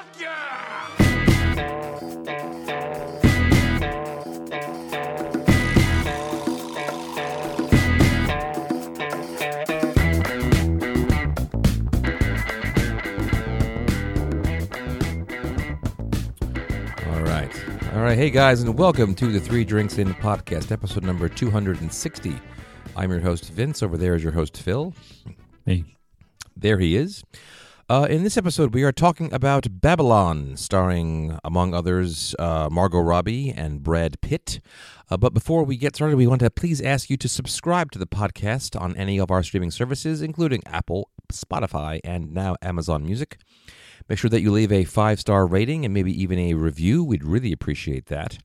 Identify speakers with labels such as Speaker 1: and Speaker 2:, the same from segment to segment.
Speaker 1: Fuck!
Speaker 2: All right. All right. Hey, guys, and welcome to the Three Drinks In podcast, episode number 260. I'm your host, Vince. Over there is your host, Phil.
Speaker 3: Hey,
Speaker 2: There he is. Uh, in this episode, we are talking about Babylon, starring, among others, uh, Margot Robbie and Brad Pitt. Uh, but before we get started, we want to please ask you to subscribe to the podcast on any of our streaming services, including Apple, Spotify, and now Amazon Music. Make sure that you leave a five star rating and maybe even a review. We'd really appreciate that.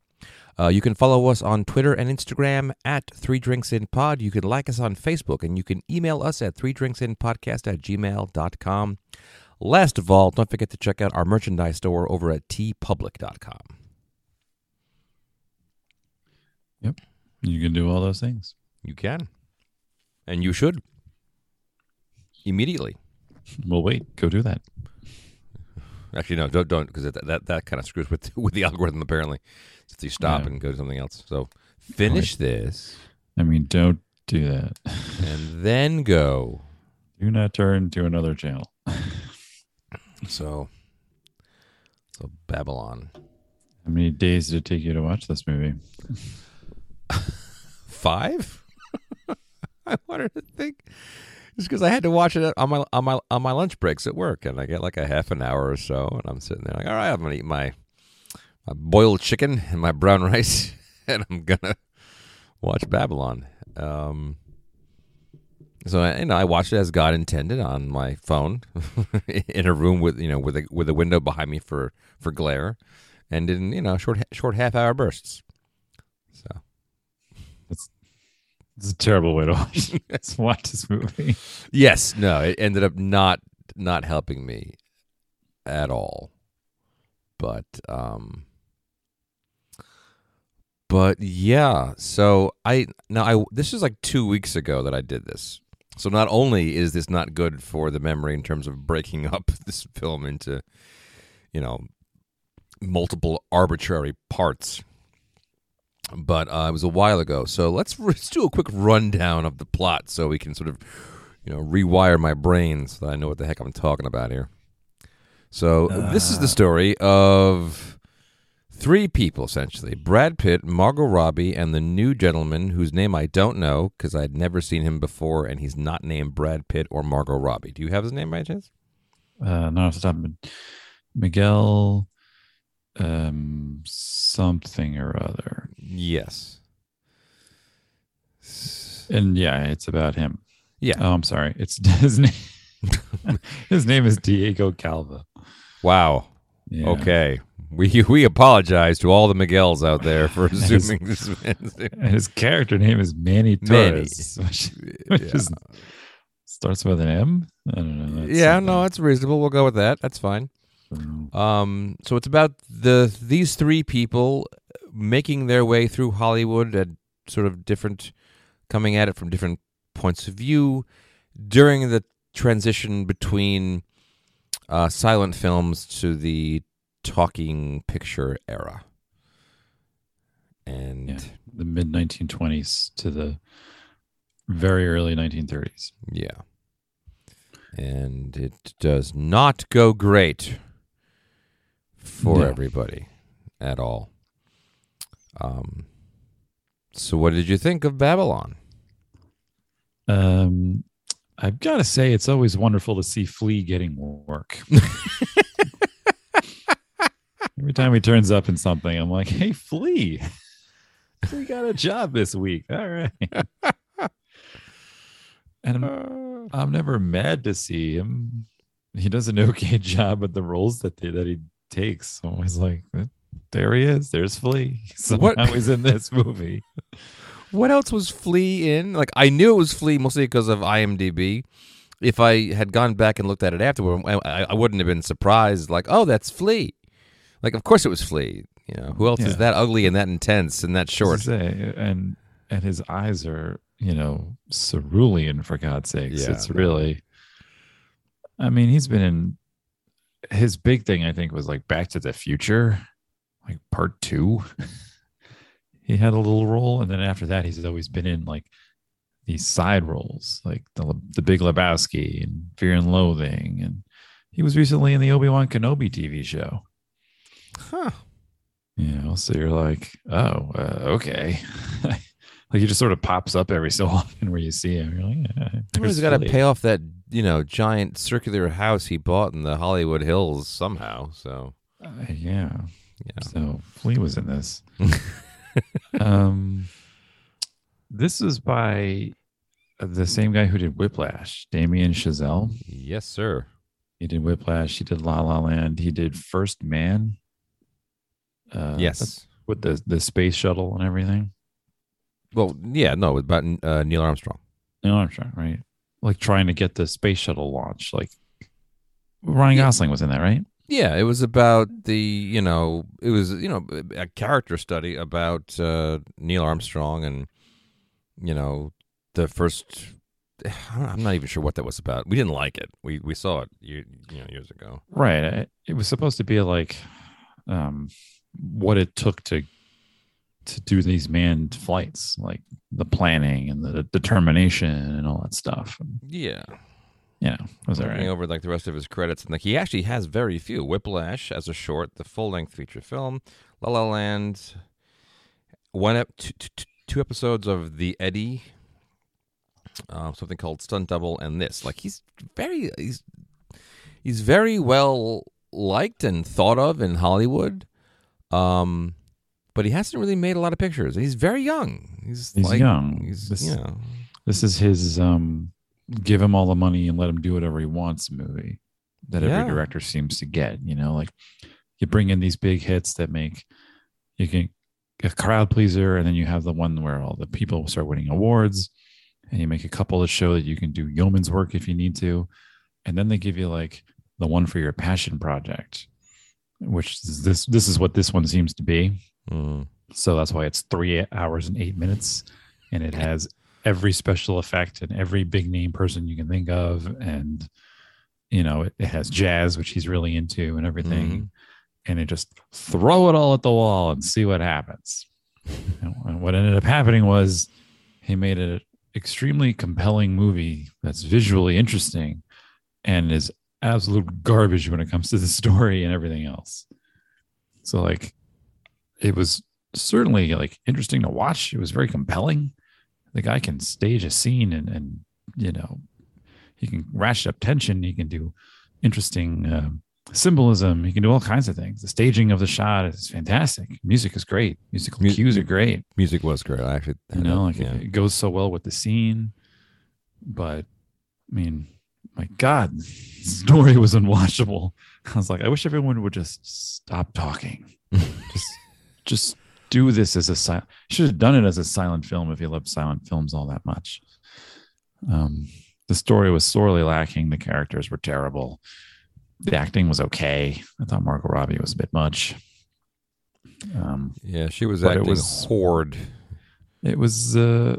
Speaker 2: Uh, you can follow us on Twitter and Instagram at Three Drinks In Pod. You can like us on Facebook and you can email us at Three Drinks In Podcast at gmail.com. Last of all, don't forget to check out our merchandise store over at teepublic.com.
Speaker 3: yep, you can do all those things.
Speaker 2: You can. And you should. Immediately.
Speaker 3: Well, wait, go do that.
Speaker 2: Actually, no, don't don't because that, that that kind of screws with with the algorithm apparently. If you stop
Speaker 3: Yeah.
Speaker 2: and go to something else. So finish this
Speaker 3: I mean, don't do that.
Speaker 2: and then go.
Speaker 3: Do not turn to another channel.
Speaker 2: So so Babylon
Speaker 3: How many days did it take you to watch this movie?
Speaker 2: five. I wanted to think just because I had to watch it on my on my on my lunch breaks at work, and I get like a half an hour or so, and I'm sitting there like, all right, I'm gonna eat my my boiled chicken and my brown rice, and I'm gonna watch Babylon. Um, so I, you know, I watched it as God intended on my phone in a room with you know with a with a window behind me for for glare, and in you know short short half hour bursts. So.
Speaker 3: It's a terrible way to watch, let's watch this movie.
Speaker 2: Yes, no, it ended up not not helping me at all. But um but yeah, so I now I this is like 2 weeks ago that I did this. So not only is this not good for the memory in terms of breaking up this film into you know multiple arbitrary parts but uh, it was a while ago. So let's let's do a quick rundown of the plot so we can sort of you know rewire my brain so that I know what the heck I'm talking about here. So this is the story of three people essentially: Brad Pitt, Margot Robbie, and the new gentleman whose name I don't know because I'd never seen him before, and he's not named Brad Pitt or Margot Robbie. Do you have his name by chance?
Speaker 3: Uh, not off the top, Miguel, um, something or other.
Speaker 2: Yes.
Speaker 3: And yeah, it's about him.
Speaker 2: Yeah.
Speaker 3: Oh, I'm sorry. It's his name. his name is Diego Calva.
Speaker 2: Wow.
Speaker 3: Yeah.
Speaker 2: Okay. We we apologize to all the Miguels out there for
Speaker 3: His-
Speaker 2: assuming this man's
Speaker 3: And his character name is Manny
Speaker 2: Manny.
Speaker 3: Torres, which, which
Speaker 2: Yeah.
Speaker 3: is, starts with an M. I don't know. That's
Speaker 2: yeah,
Speaker 3: something.
Speaker 2: no, it's reasonable. We'll go with that. That's fine. Um, so it's about the these three people making their way through Hollywood at sort of different, coming at it from different points of view during the transition between uh, silent films to the talking picture era. And
Speaker 3: Yeah. the mid 1920s to the very early 1930s.
Speaker 2: Yeah. And it does not go great for
Speaker 3: No.
Speaker 2: everybody at all. Um so what did you think of Babylon?
Speaker 3: Um, I've got to say, it's always wonderful to see Flea getting work. Every time he turns up in something, I'm like, "Hey, Flea, we got a job this week. All right." and I'm, uh. I'm never mad to see him. He does an okay job at the roles that they, that he takes. So I was like, "There he is. There's Flea. So
Speaker 2: What-
Speaker 3: now he's in this movie."
Speaker 2: What else was Flea in? Like I knew it was Flea mostly because of IMDb. If I had gone back and looked at it afterward, I- I wouldn't have been surprised. Like, oh, that's Flea. Like, of course it was Flea. You know, who else is that ugly and that intense and that short?
Speaker 3: Say, and and his eyes are you know cerulean for God's sakes.
Speaker 2: Yeah,
Speaker 3: it's really. I mean, he's been in. his big thing, I think, was like Back to the Future, like part two. he had a little role, and then after that, he's always been in like these side roles, like the the Big Lebowski and Fear and Loathing, and he was recently in the Obi Wan Kenobi TV show.
Speaker 2: Huh.
Speaker 3: You know, so you're like, oh, uh, okay. like he just sort of pops up every so often where you see him. You're like, yeah,
Speaker 2: He's got to pay off that you know giant circular house he bought in the Hollywood Hills somehow. So
Speaker 3: Uh, yeah.
Speaker 2: yeah.
Speaker 3: So Flea was in this. um, this is by the same guy who did Whiplash, Damien Chazelle.
Speaker 2: Yes, sir.
Speaker 3: He did Whiplash. He did La La Land. He did First Man. Uh,
Speaker 2: yes.
Speaker 3: with the the space shuttle and everything.
Speaker 2: Well, yeah, no, about uh, Neil Armstrong.
Speaker 3: Neil Armstrong, right? Like trying to get the space shuttle launch. Like Ryan
Speaker 2: Yeah.
Speaker 3: Gosling was in that, right?
Speaker 2: Yeah, it was about the you know it was you know a character study about uh, Neil Armstrong and you know the first. I'm not even sure what that was about. We didn't like it. We we saw it you, you know years ago.
Speaker 3: Right. It was supposed to be like um what it took to to do these manned flights, like the planning and the determination and all that stuff.
Speaker 2: Yeah,
Speaker 3: yeah, was right?
Speaker 2: over like the rest of his credits, and like he actually has very few. Whiplash as a short, the full length feature film, La La Land, one ep- two, two, two episodes of The Eddy, uh, something called Stunt Double, and this. Like he's very he's he's very well liked and thought of in Hollywood. Um, but he hasn't really made a lot of pictures. He's very young. He's,
Speaker 3: He's
Speaker 2: like-
Speaker 3: young.
Speaker 2: He's
Speaker 3: This-
Speaker 2: you know
Speaker 3: This is his um give him all the money and let him do whatever he wants movie that every director seems to get, you know, like you bring in these big hits that make you can a crowd pleaser and then you have the one where all the people start winning awards and you make a couple to show that you can do yeoman's work if you need to and then they give you like the one for your passion project which is this this is what this one seems to be.
Speaker 2: Mm,
Speaker 3: so that's why it's three hours and eight minutes and it has every special effect and every big name person you can think of. And you know it, it has jazz which he's really into and everything.
Speaker 2: Mhm.
Speaker 3: and it just throw it all at the wall and see what happens. And what ended up happening was he made an extremely compelling movie that's visually interesting and is absolute garbage when it comes to the story and everything else. So like it was certainly like interesting to watch. It was very compelling. The guy can stage a scene and and you know he can ratchet up tension. He can do interesting uh, symbolism. He can do all kinds of things. The staging of the shot is fantastic. Music is great. Musical
Speaker 2: Mu-
Speaker 3: cues are great.
Speaker 2: music was great. I actually,
Speaker 3: you know like
Speaker 2: yeah.
Speaker 3: it, it goes so well with the scene but i mean my god the story was unwatchable. I was like i wish everyone would just stop talking. Just just do this as a silent should have done it as a silent film if you love silent films all that much. Um the story was sorely lacking. The characters were terrible. The acting was okay. I thought margot robbie was a bit much. Um
Speaker 2: Yeah, she was
Speaker 3: But it
Speaker 2: acting
Speaker 3: was-
Speaker 2: horde.
Speaker 3: it was uh,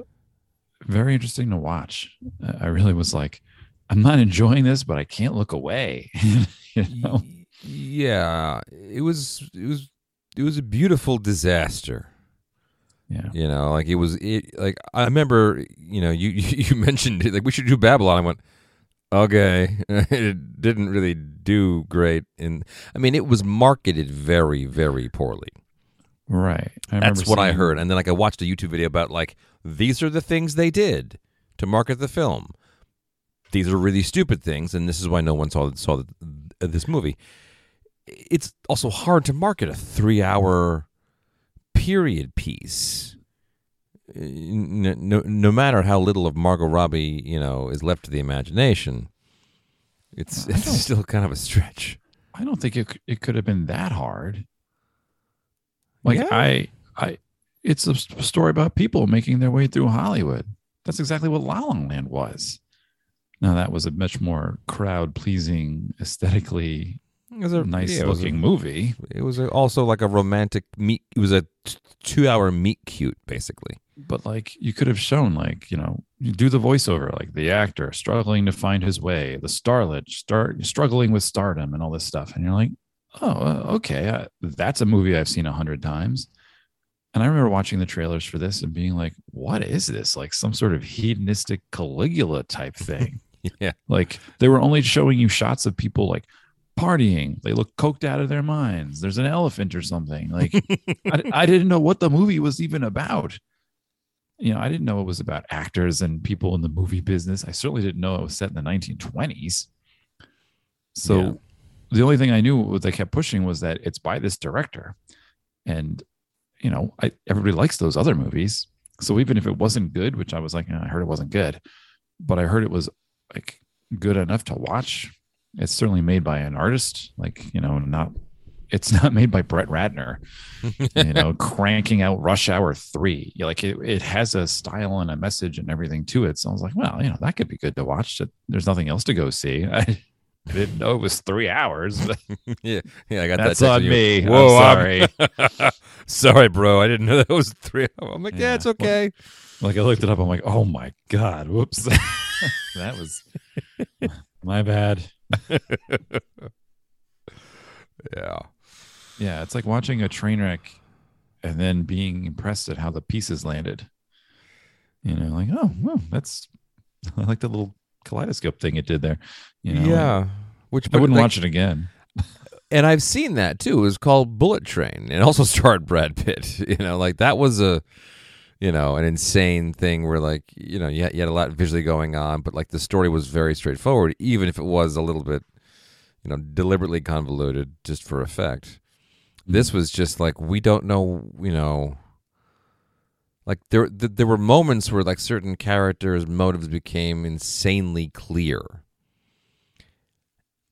Speaker 3: very interesting to watch. I really was like, I'm not enjoying this, but I can't look away. you know?
Speaker 2: Yeah, it was it was it was a beautiful disaster.
Speaker 3: Yeah.
Speaker 2: You know, like it was it like I remember, you know, you you mentioned it, like we should do Babylon. I went, okay. it didn't really do great in I mean, it was marketed very very poorly.
Speaker 3: Right. I
Speaker 2: That's what I heard. And then like I watched a YouTube video about like these are the things they did to market the film. These are really stupid things, and this is why no one saw saw the, uh, this movie. It's also hard to market a three-hour period piece. No, no, no matter how little of Margot Robbie you know is left to the imagination, it's it's still kind of a stretch.
Speaker 3: I don't think it, it could have been that hard. Like
Speaker 2: Yeah.
Speaker 3: I, I, it's a story about people making their way through Hollywood. That's exactly what La La Land was. Now that was a much more crowd pleasing, aesthetically
Speaker 2: It was a
Speaker 3: nice
Speaker 2: yeah, it a-
Speaker 3: looking movie.
Speaker 2: It was a, also like a romantic meet. It was a t- two-hour meet cute, basically.
Speaker 3: but like you could have shown like you know you do the voiceover like the actor struggling to find his way the starlet start struggling with stardom and all this stuff and you're like oh uh, okay uh, that's a movie i've seen a hundred times and i remember watching the trailers for this and being like what is this like some sort of hedonistic caligula type thing
Speaker 2: yeah.
Speaker 3: like they were only showing you shots of people like partying they look coked out of their minds there's an elephant or something like I, I didn't know what the movie was even about you know, I didn't know it was about actors and people in the movie business. I certainly didn't know it was set in the 1920s. So
Speaker 2: Yeah.
Speaker 3: the only thing I knew what they kept pushing was that it's by this director. And, you know, I, everybody likes those other movies. So even if it wasn't good, which I was like, "Eh, I heard it wasn't good, but I heard it was like good enough to watch. It's certainly made by an artist, like, you know, not, it's not made by Brett Ratner you know, cranking out Rush Hour three. Like it, it has a style and a message and everything to it. So I was like, well, you know, that could be good to watch. There's nothing else to go see. I, I didn't know it was three hours.
Speaker 2: Yeah, yeah, I got
Speaker 3: that's
Speaker 2: that.
Speaker 3: on me. I'm
Speaker 2: Whoa,
Speaker 3: sorry.
Speaker 2: I'm- sorry, bro. I didn't know that was three. I'm like, yeah,
Speaker 3: Yeah.
Speaker 2: it's okay.
Speaker 3: like I looked it up. I'm like, oh my god, whoops, that was my bad.
Speaker 2: Yeah,
Speaker 3: Yeah, it's like watching a train wreck and then being impressed at how the pieces landed. You know, like oh, well, that's I like the little kaleidoscope thing it did there. You know,
Speaker 2: yeah. Which
Speaker 3: I wouldn't
Speaker 2: like,
Speaker 3: watch it again.
Speaker 2: and I've seen that too. It was called Bullet Train, and also starred Brad Pitt. You know, like that was a, you know, an insane thing where like you know you had, you had a lot visually going on, but like the story was very straightforward, even if it was a little bit, you know, deliberately convoluted just for effect. This mm. was just like we don't know, you know. Like there, th- there were moments where like certain characters' motives became insanely clear,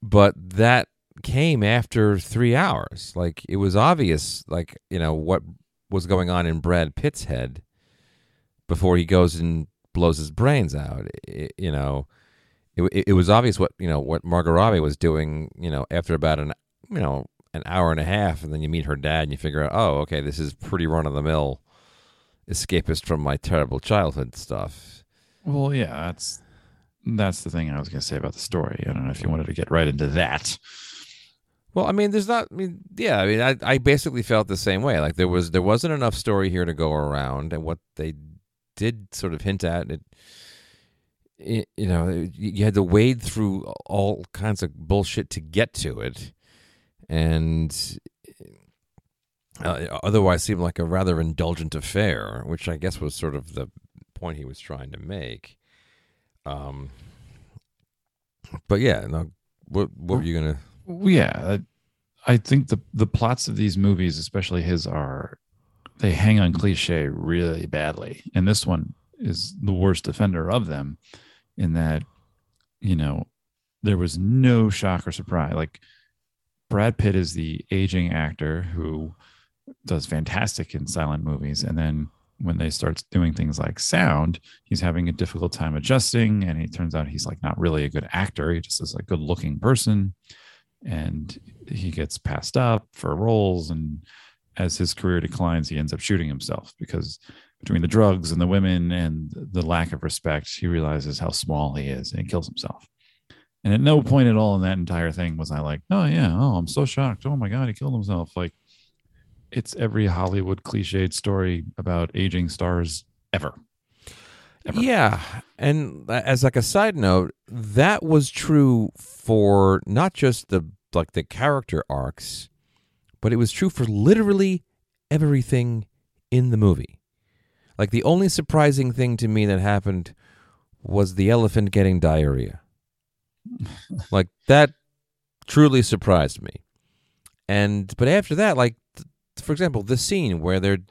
Speaker 2: but that came after three hours. Like it was obvious, like you know what was going on in Brad Pitt's head before he goes and blows his brains out. I- you know, it, it, it was obvious what you know what Margot Robbie was doing. You know, after about an you know an hour and a half, and then you meet her dad, and you figure out, oh, okay, this is pretty run of the mill escapist from my terrible childhood stuff.
Speaker 3: Well, yeah, that's that's the thing I was going to say about the story. I don't know if you wanted to get right into that.
Speaker 2: Well, I mean, there's not. I mean, yeah. I mean, I, I basically felt the same way. Like there was there wasn't enough story here to go around, and what they did sort of hint at it. it you know, you you had to wade through all kinds of bullshit to get to it, and uh, otherwise seemed like a rather indulgent affair, which I guess was sort of the point he was trying to make. Um, but yeah, no. What what were you gonna?
Speaker 3: Yeah, I, I think the the plots of these movies, especially his, are they hang on cliche really badly, and this one is the worst offender of them, in that you know there was no shock or surprise. Like Brad Pitt is the aging actor who does fantastic in silent movies, and then when they start doing things like sound, he's having a difficult time adjusting, and it turns out he's like not really a good actor. He just is a good looking person and he gets passed up for roles and as his career declines he ends up shooting himself because between the drugs and the women and the lack of respect he realizes how small he is and he kills himself. And at no point at all in that entire thing was i like oh yeah oh i'm so shocked. Oh my god he killed himself. Like it's every hollywood cliched story about aging stars ever. Ever.
Speaker 2: Yeah, and as like a side note, that was true for not just the like the character arcs, but it was true for literally everything in the movie. Like the only surprising thing to me that happened was the elephant getting diarrhea. like that truly surprised me. And but after that, like for example, the scene where they're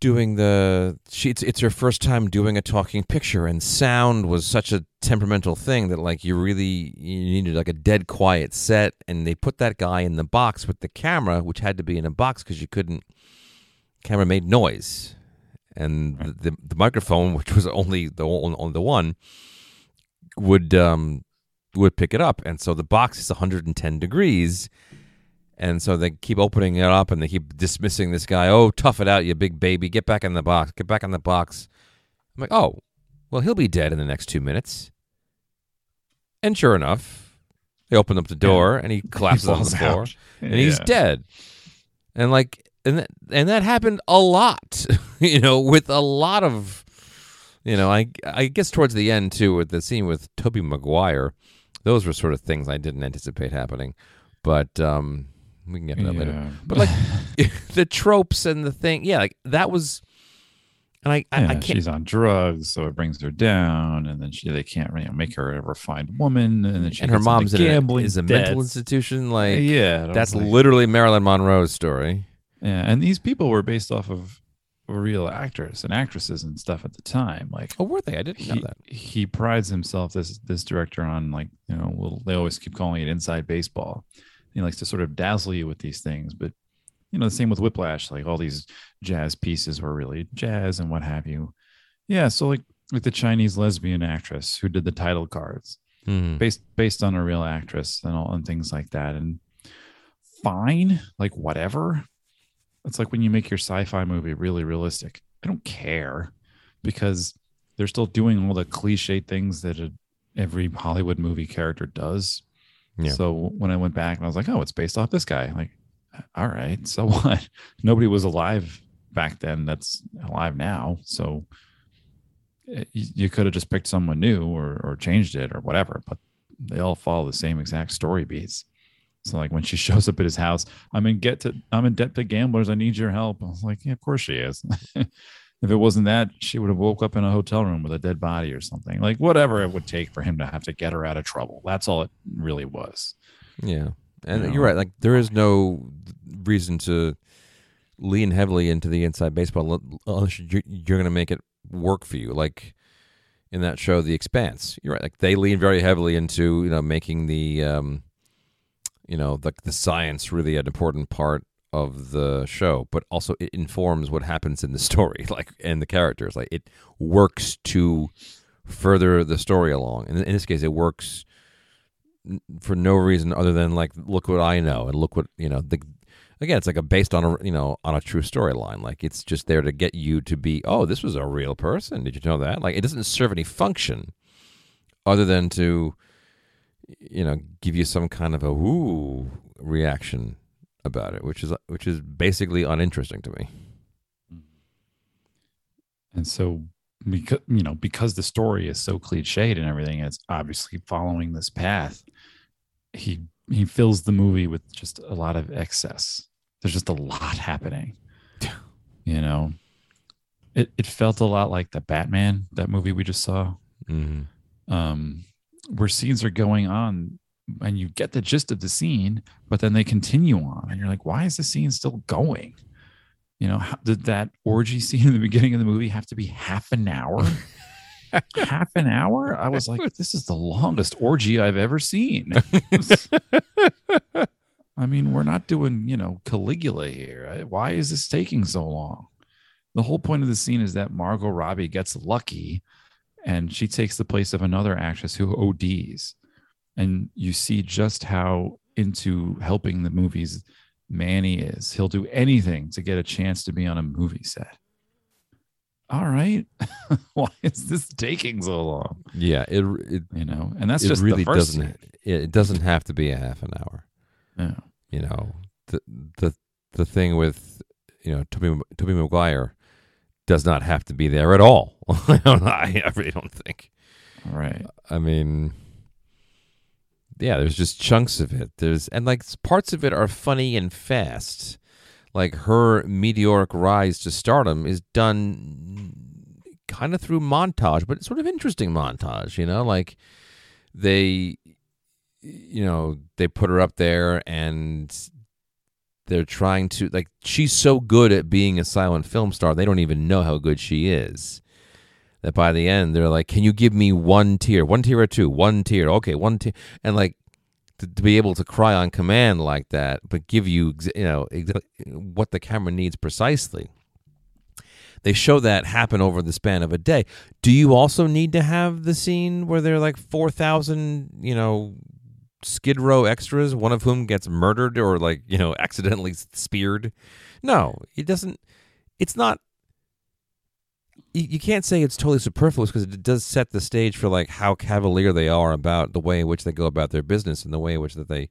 Speaker 2: doing the she it's, it's her first time doing a talking picture and sound was such a temperamental thing that like you really you needed like a dead quiet set and they put that guy in the box with the camera which had to be in a box because you couldn't camera made noise. And the, the, the microphone which was only the only the one would um would pick it up. And so the box is 110 degrees And so they keep opening it up and they keep dismissing this guy. Oh, tough it out, you big baby. Get back in the box. Get back in the box. I'm like, oh, well, he'll be dead in the next two minutes. And sure enough, they open up the door and he collapses on the floor
Speaker 3: out.
Speaker 2: and he's dead. And like, and that, and that happened a lot, you know, with a lot of, you know, I I guess towards the end too, with the scene with Tobey Maguire, those were sort of things I didn't anticipate happening, but um, we can get to that later. But like the tropes and the thing, yeah, like that was, and I I,
Speaker 3: Yeah,
Speaker 2: I can't.
Speaker 3: she's on drugs, so it brings her down, and then she they can't you know, make her a refined woman, and then she
Speaker 2: And her mom's in a,
Speaker 3: gambling
Speaker 2: is a mental institution. Like
Speaker 3: yeah,
Speaker 2: that's
Speaker 3: like-
Speaker 2: literally Marilyn Monroe's story.
Speaker 3: yeah, and these people were based off of real actors and actresses and stuff at the time. Like
Speaker 2: Oh, were they? I didn't know
Speaker 3: he,
Speaker 2: that.
Speaker 3: he prides himself this this director on like you know well they always keep calling it inside baseball he likes to sort of dazzle you with these things but you know the same with whiplash like all these jazz pieces were really jazz and what have you. Yeah so like like the chinese lesbian actress who did the title cards
Speaker 2: Hmm.
Speaker 3: based based on a real actress and all and things like that and fine like whatever. It's like when you make your sci-fi movie really realistic i don't care because they're still doing all the cliche things that a, every hollywood movie character does
Speaker 2: Yeah.
Speaker 3: so when i went back and i was like oh it's based off this guy. Like all right so what? Nobody was alive back then that's alive now. So eh, you, could have just picked someone new or or changed it or whatever but they all follow the same exact story beats. So like when she shows up at his house i'm in get to i'm in debt to gamblers. I need your help. I was like yeah of course she is if it wasn't that she would have woke up in a hotel room with a dead body or something like whatever it would take for him to have to get her out of trouble that's all it really was
Speaker 2: Yeah, and
Speaker 3: You
Speaker 2: you're
Speaker 3: know?
Speaker 2: right. Like there is no reason to lean heavily into the inside baseball unless you're, you're going to make it work for you. Like in that show, The Expanse. You're right. Like they lean very heavily into you know making the um, you know the the science really an important part of the show, but also it informs what happens in the story, like and the characters. Like it works to further the story along. And in this case, it works for no reason other than like look what I know and look what you know the again it's like a based on a you know on a true storyline like it's just there to get you to be oh this was a real person did you know that like it doesn't serve any function other than to you know give you some kind of a ooh reaction about it which is which is basically uninteresting to me
Speaker 3: And so because you know, because the story is so cliched and everything, it's obviously following this path. He he fills the movie with just a lot of excess. There's just a lot happening. You know. It it felt a lot like the Batman, that movie we just saw.
Speaker 2: mm-hmm.
Speaker 3: Um where scenes are going on and you get the gist of the scene, but then they continue on and you're like, why is the scene still going? You know, how, did that orgy scene in the beginning of the movie have to be half an hour? half an hour? I was like, this is the longest orgy I've ever seen. I mean, we're not doing, you know, Caligula here. Why is this taking so long? The whole point of the scene is that Margot Robbie gets lucky and she takes the place of another actress who ODs. And you see just how into helping the movies Manny is. He'll do anything to get a chance to be on a movie set. All right. Why is this taking so long?
Speaker 2: yeah it it,
Speaker 3: You know, and that's just
Speaker 2: really
Speaker 3: the first
Speaker 2: doesn't
Speaker 3: scene.
Speaker 2: it doesn't have to be a half an hour
Speaker 3: Yeah.
Speaker 2: you know the the the thing with you know Tobey Tobey Maguire does not have to be there at all. I, don't, I I really don't think.
Speaker 3: All right.
Speaker 2: I mean, yeah, there's just chunks of it. There's and like parts of it are funny and fast. Like her meteoric rise to stardom is done kind of through montage, but it's sort of interesting montage. You know, like they, you know, they put her up there and they're trying to like she's so good at being a silent film star they don't even know how good she is that by the end they're like can you give me one tear one tear or two one tear okay one tear and like to, to be able to cry on command like that but give you you know what the camera needs precisely they show that happen over the span of a day do you also need to have the scene where there are like 4000 you know Skid Row extras, one of whom gets murdered or like you know accidentally speared. No, it doesn't. It's not. You, you can't say it's totally superfluous because it does set the stage for like how cavalier they are about the way in which they go about their business and the way in which that they,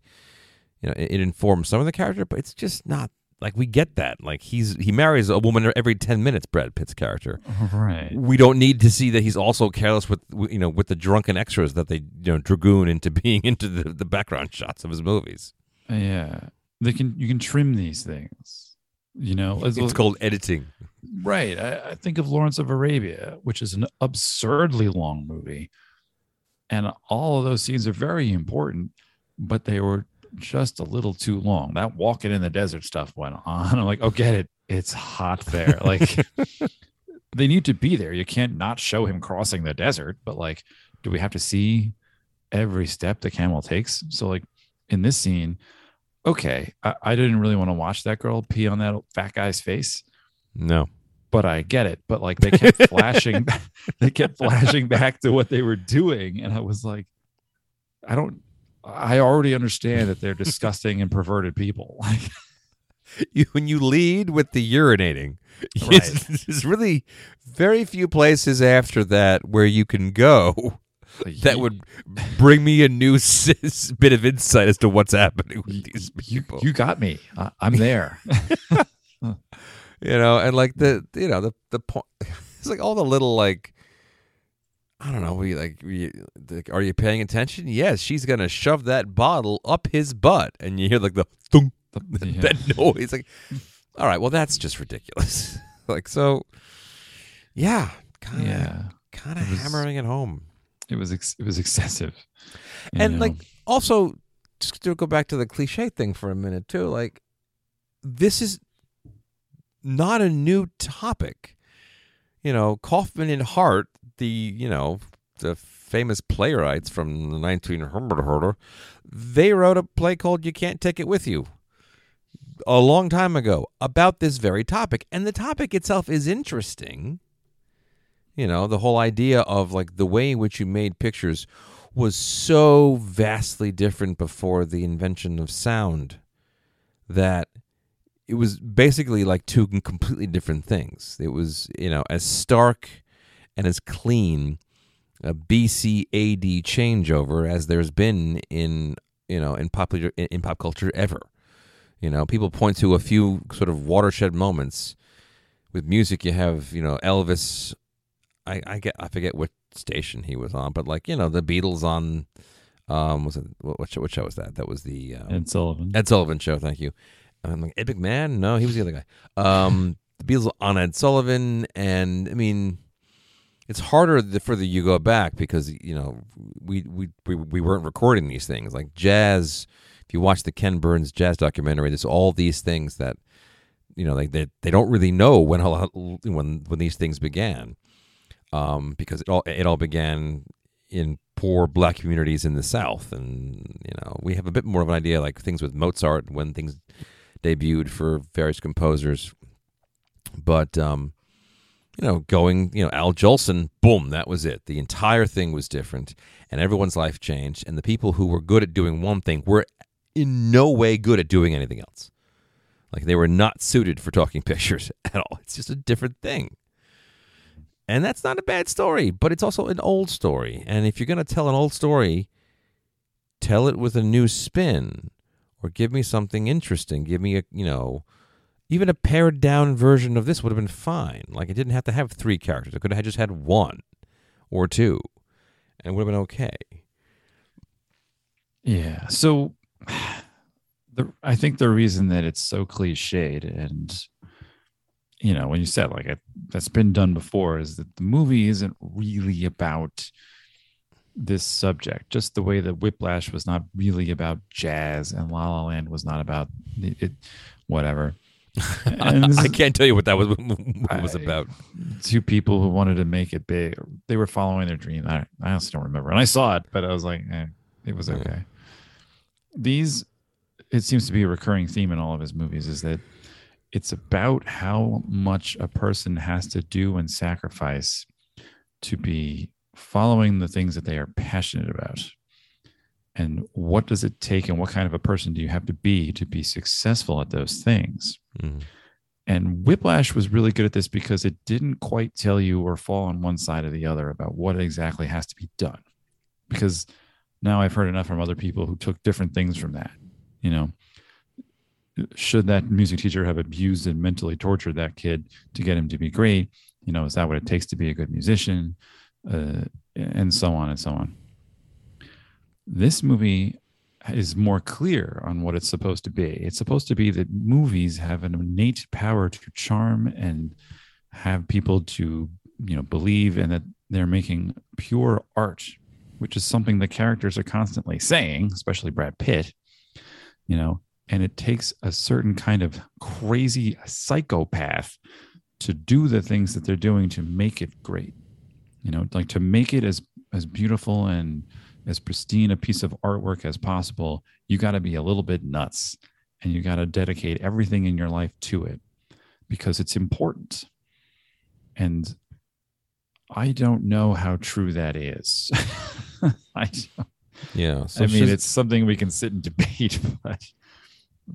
Speaker 2: you know, it, it informs some of the character, but it's just not like we get that. Like he's he marries a woman every ten minutes. Brad Pitt's character.
Speaker 3: Right.
Speaker 2: We don't need to see that he's also careless with you know with the drunken extras that they you know dragoon into being into the, the background shots of his movies.
Speaker 3: Yeah. They can you can trim these things. You know, as-
Speaker 2: It's called editing.
Speaker 3: Right. I, I think of Lawrence of Arabia, which is an absurdly long movie. And all of those scenes are very important, but they were just a little too long. That walking in the desert stuff went on. I'm like, oh, get it. It's hot there. Like they need to be there. You can't not show him crossing the desert, but like, do we have to see every step the camel takes? So, like in this scene, okay, I, I didn't really want to watch that girl pee on that fat guy's face
Speaker 2: No.
Speaker 3: But I get it. But like they kept flashing, they kept flashing back to what they were doing, and I was like, I don't. I already understand that they're disgusting and perverted people. Like,
Speaker 2: You, when you lead with the urinating,
Speaker 3: Right.
Speaker 2: there's really very few places after that where you can go that would bring me a new bit of insight as to what's happening with these
Speaker 3: you,
Speaker 2: people.
Speaker 3: you got me. I, I'm there.
Speaker 2: You know, and like the you know the the point. It's like all the little like. I don't know. We like, we, like, are you paying attention? Yes, she's gonna shove that bottle up his butt, and you hear like the thunk,
Speaker 3: Yeah.
Speaker 2: that noise. Like, all right, well, that's just ridiculous. like, so, yeah, kind of,
Speaker 3: yeah,
Speaker 2: kind of hammering it home.
Speaker 3: it was ex- it was excessive.
Speaker 2: and
Speaker 3: know?
Speaker 2: like also just to go back to the cliche thing for a minute too like this is not a new topic. You know kaufman and hart the you know the famous playwrights from the 1900 they wrote a play called you can't take it with you a long time ago about this very topic. And the topic itself is interesting. You know the whole idea of like the way in which you made pictures was so vastly different before the invention of sound that it was basically like two completely different things. It was, you know, as stark and as clean a BC AD changeover as there's been in, you know, in popular in, in pop culture ever. You know, people point to a few sort of watershed moments with music. You have, you know, Elvis. I, I get I forget what station he was on, but like you know the Beatles on, um, was it what what show, what show was that? That was the um,
Speaker 3: Ed Sullivan.
Speaker 2: Ed Sullivan show. Thank you. I'm like Ed McMahon. No, he was the other guy. Um, the Beatles on Ed Sullivan, and I mean, it's harder the further you go back because you know we we we, we weren't recording these things like jazz. If you watch the Ken Burns jazz documentary, there's all these things that you know they they, they don't really know when a lot, when when these things began, um, because it all it all began in poor black communities in the South, and you know we have a bit more of an idea like things with Mozart when things debuted for various composers, but um, you know going you know Al Jolson, boom, that was it. The entire thing was different, and everyone's life changed, and the people who were good at doing one thing were in no way good at doing anything else. Like they were not suited for talking pictures at all. It's just a different thing. And that's not a bad story, but it's also an old story. And if you're going to tell an old story, tell it with a new spin or give me something interesting. Give me a, you know, even a pared down version of this would have been fine. Like it didn't have to have three characters. It could have just had one or two and it would have been okay.
Speaker 3: Yeah. So the I think the reason that it's so cliched and you know, when you said like it, that's been done before is that the movie isn't really about this subject, just the way that Whiplash was not really about jazz and La La Land was not about it, it whatever.
Speaker 2: I can't tell you what that was, what was about.
Speaker 3: two people who wanted to make it big. They were following their dream. I, I honestly don't remember. And I saw it, but I was like, eh, it was
Speaker 2: Yeah.
Speaker 3: okay. These, it seems to be a recurring theme in all of his movies is that it's about how much a person has to do and sacrifice to be following the things that they are passionate about. and what does it take and what kind of a person do you have to be to be successful at those things?
Speaker 2: Mhm.
Speaker 3: and whiplash was really good at this because it didn't quite tell you or fall on one side or the other about what exactly has to be done. Because now i've heard enough from other people who took different things from that you know? Should that music teacher have abused and mentally tortured that kid to get him to be great? You know is that what it takes to be a good musician uh, and so on and so on. This movie is more clear on what it's supposed to be. It's supposed to be that movies have an innate power to charm and have people to you know believe and that they're making pure art which is something the characters are constantly saying especially brad pitt you know and it takes a certain kind of crazy psychopath to do the things that they're doing to make it great you know like to make it as as beautiful and as pristine a piece of artwork as possible you got to be a little bit nuts and you got to dedicate everything in your life to it because it's important. And i don't know how true that is. I,
Speaker 2: Yeah. So
Speaker 3: I mean
Speaker 2: Shiz-
Speaker 3: it's something we can sit and debate but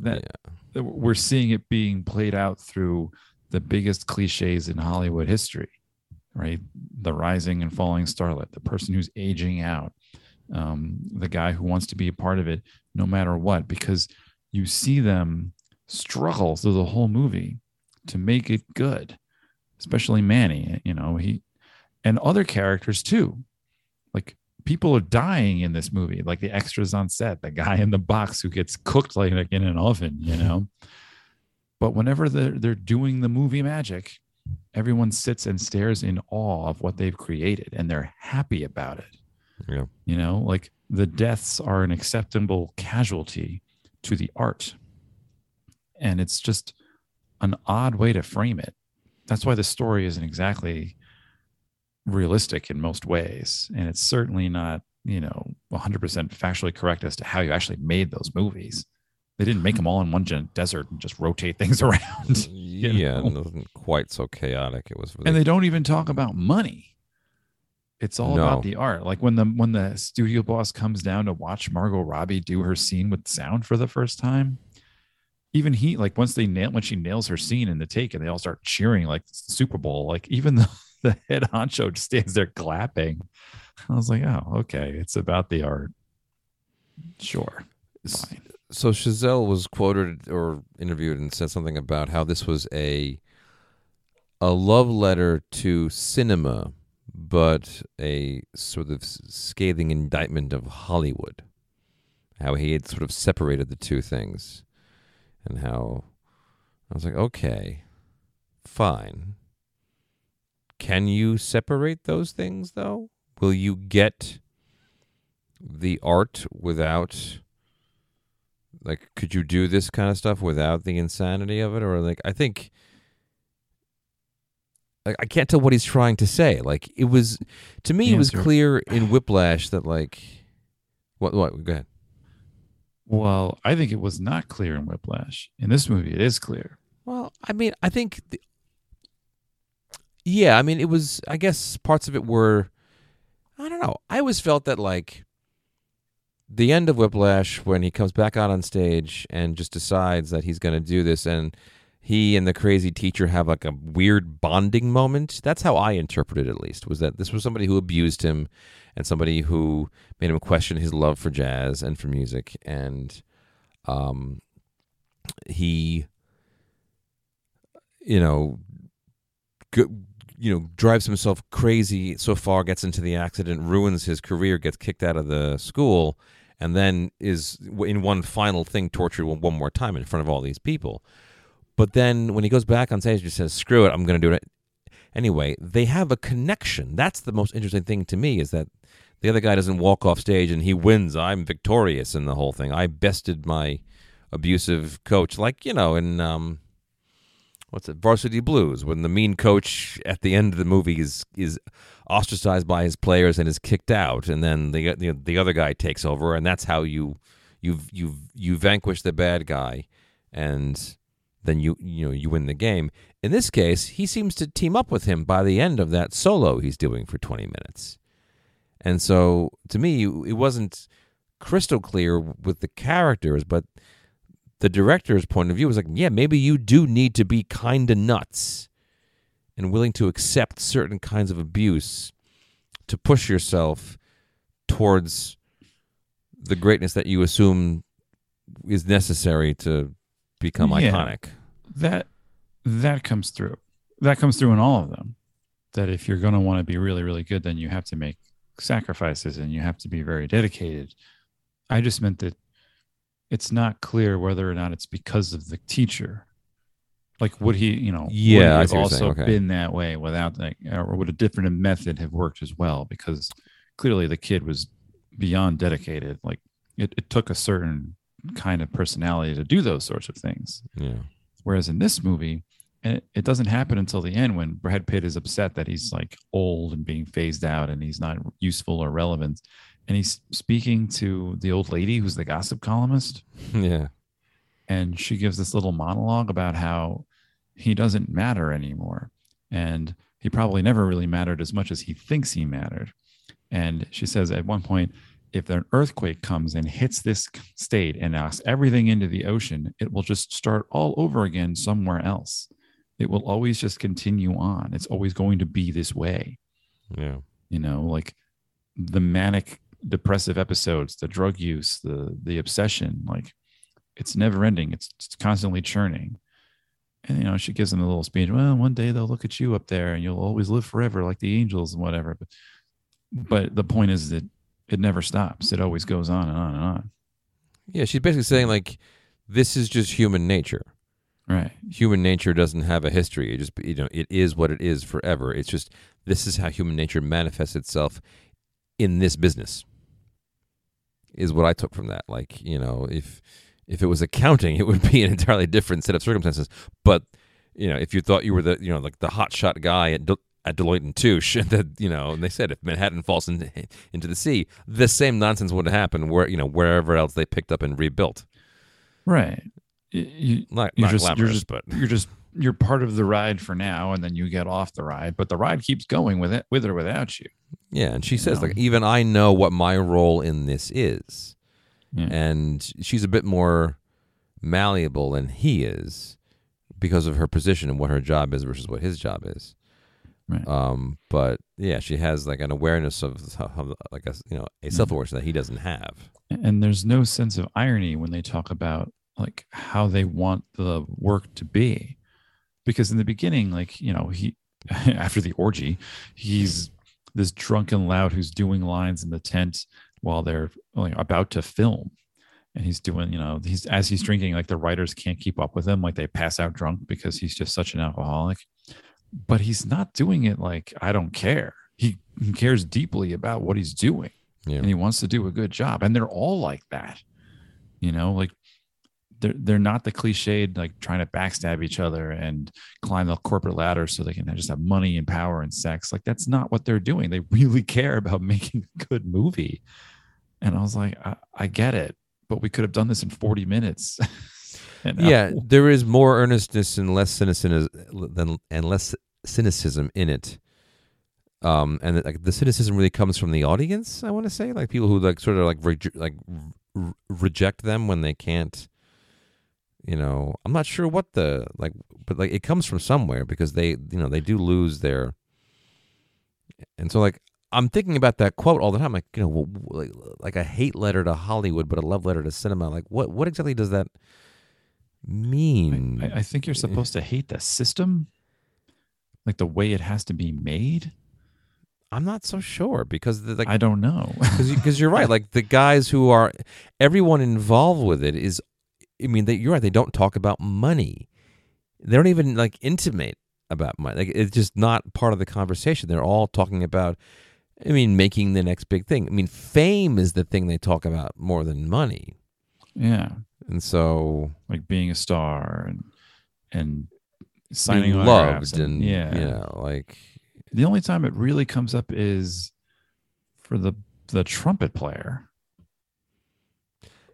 Speaker 3: that that we're seeing it being played out through the biggest cliches in Hollywood history, right? The rising and falling starlet, the person who's aging out, um, the guy who wants to be a part of it no matter what, because you see them struggle through the whole movie to make it good, especially Manny, you know, he and other characters too. Like people are dying in this movie, like the extras on set, the guy in the box who gets cooked like, like in an oven, you know. but whenever they're they're doing the movie magic, everyone sits and stares in awe of what they've created, and they're happy about it.
Speaker 2: Yeah.
Speaker 3: You know, like the deaths are an acceptable casualty to the art, and it's just an odd way to frame it. That's why the story isn't exactly realistic in most ways and it's certainly not you know 100% factually correct as to how you actually made those movies they didn't make them all in one gen- desert and just rotate things around
Speaker 2: yeah,
Speaker 3: know?
Speaker 2: it wasn't quite so chaotic. It was.
Speaker 3: and they don't even talk about money it's all
Speaker 2: No.
Speaker 3: about the art like when the when the studio boss comes down to watch margot robbie do her scene with sound for the first time even he like once they nail when she nails her scene in the take and they all start cheering like super bowl like even the, the head honcho just stands there clapping i was like oh okay it's about the art sure fine.
Speaker 2: So Chazelle was quoted or interviewed and said something about how this was a a love letter to cinema, but a sort of scathing indictment of Hollywood. How he had sort of separated the two things, and how I was like, okay, fine. Can you separate those things though? Will you get the art without like could you do this kind of stuff without the insanity of it? Or like i think like i can't tell what he's trying to say. Like it was to me
Speaker 3: The
Speaker 2: it was
Speaker 3: answer-
Speaker 2: clear in whiplash that like what what go ahead.
Speaker 3: Well i think it was not clear in whiplash. In this movie it is clear.
Speaker 2: Well i mean i think the, yeah i mean it was i guess parts of it were i don't know. I always felt that like the end of whiplash when he comes back out on stage and just decides that he's going to do this and he and the crazy teacher have like a weird bonding moment. That's how i interpreted it at least was that this was somebody who abused him and somebody who made him question his love for jazz and for music. And um he you know go, you know drives himself crazy so far gets into the accident ruins his career gets kicked out of the school and then is in one final thing tortured one, more time in front of all these people. But then when he goes back on stage he says screw it i'm going to do it. Anyway they have a connection. That's the most interesting thing to me is that the other guy doesn't walk off stage and he wins. I'm victorious in the whole thing. I bested my abusive coach like you know in um what's it varsity blues when the mean coach at the end of the movie is is ostracized by his players and is kicked out. And then the the, the other guy takes over and that's how you you you you vanquish the bad guy and then you you know you win the game. In this case he seems to team up with him by the end of that solo he's doing for 20 minutes. And so to me it wasn't crystal clear with the characters, but the director's point of view was like, yeah, maybe you do need to be kind of nuts and willing to accept certain kinds of abuse to push yourself towards the greatness that you assume is necessary to become
Speaker 3: Yeah.
Speaker 2: iconic.
Speaker 3: that that comes through. That comes through in all of them. That if you're going to want to be really, really good, then you have to make sacrifices and you have to be very dedicated. I just meant that it's not clear whether or not it's because of the teacher. Like, would he, you know,
Speaker 2: Yeah,
Speaker 3: would have
Speaker 2: see what you're
Speaker 3: also.
Speaker 2: Okay.
Speaker 3: been that way without like or would a different method have worked as well? Because clearly the kid was beyond dedicated. Like, it, it took a certain kind of personality to do those sorts of things.
Speaker 2: Yeah.
Speaker 3: Whereas in this movie, and it, it doesn't happen until the end when Brad Pitt is upset that he's like old and being phased out and he's not useful or relevant. And he's speaking to the old lady who's the gossip columnist.
Speaker 2: Yeah.
Speaker 3: And she gives this little monologue about how he doesn't matter anymore. And he probably never really mattered as much as he thinks he mattered. And she says at one point, if an earthquake comes and hits this state and knocks everything into the ocean, it will just start all over again somewhere else. It will always just continue on. It's always going to be this way.
Speaker 2: Yeah.
Speaker 3: You know, like the manic depressive episodes, the drug use, the the obsession, like it's never ending. It's, it's constantly churning. And you know, she gives them a little speech. Well, one day they'll look at you up there and you'll always live forever like the angels and whatever. But but the point is that it never stops. It always goes on and on and on.
Speaker 2: Yeah. She's basically saying, like, this is just human nature.
Speaker 3: Right.
Speaker 2: human nature doesn't have a history. It just you know it is what it is forever. It's just this is how human nature manifests itself in this business. Is what I took from that. Like you know if if it was accounting, it would be an entirely different set of circumstances. But you know if you thought you were the you know like the hotshot guy at. De- at Deloitte and Touche, that you know, and they said if Manhattan falls in, into the sea, the same nonsense would happen where you know wherever else they picked up and rebuilt.
Speaker 3: Right. You, you,
Speaker 2: Not,
Speaker 3: You're
Speaker 2: not
Speaker 3: just- you're just-
Speaker 2: but
Speaker 3: you're just you're part of the ride for now, and then you get off the ride. But the ride keeps going with it, with or without you.
Speaker 2: Yeah, and she says
Speaker 3: know?
Speaker 2: like even I know what my role in this is.
Speaker 3: Yeah.
Speaker 2: And she's a bit more malleable than he is because of her position and what her job is versus what his job is.
Speaker 3: Right.
Speaker 2: Um but yeah, she has like an awareness of how- like a you know, a
Speaker 3: Mm-hmm.
Speaker 2: self-awareness that he doesn't have.
Speaker 3: and there's no sense of irony when they talk about like how they want the work to be because in the beginning like you know he after the orgy he's this drunken loud who's doing lines in the tent while they're oh, like, about to film. And he's doing you know he's as he's mm-hmm. drinking like the writers can't keep up with him. Like they pass out drunk because he's just such an alcoholic. But he's not doing it like i don't care. He, he cares deeply about what he's doing.
Speaker 2: Yeah.
Speaker 3: and he wants to do a good job. And they're all like that. You know like they're they're not the cliched like trying to backstab each other and climb the corporate ladder so they can just have money and power and sex. Like that's not what they're doing. They really care about making a good movie and i was like i, I get it but we could have done this in 40 minutes
Speaker 2: Yeah, there is more earnestness and less cynicism than and less cynicism in it. Um, and like the cynicism really comes from the audience. I want to say, like people who like sort of like reje- like r- reject them when they can't. You know, I'm not sure what the like, but like it comes from somewhere because they, you know, they do lose their. And so, like, I'm thinking about that quote all the time. Like, you know, like, like a hate letter to Hollywood, but a love letter to cinema. Like, what, what exactly does that mean?
Speaker 3: I, I think you're supposed to hate the system like the way it has to be made
Speaker 2: I'm not so sure because the, like
Speaker 3: i don't know
Speaker 2: because you, are right. Like the guys who are everyone involved with it is. I mean, they, you're right. They don't talk about money. They don't even like intimate about money. Like it's just not part of the conversation. They're all talking about. I mean, making the next big thing. I mean, fame is the thing they talk about more than money.
Speaker 3: yeah
Speaker 2: And so
Speaker 3: like being a star and and signing
Speaker 2: being loved and,
Speaker 3: yeah
Speaker 2: you know, like
Speaker 3: the only time it really comes up is for the the trumpet player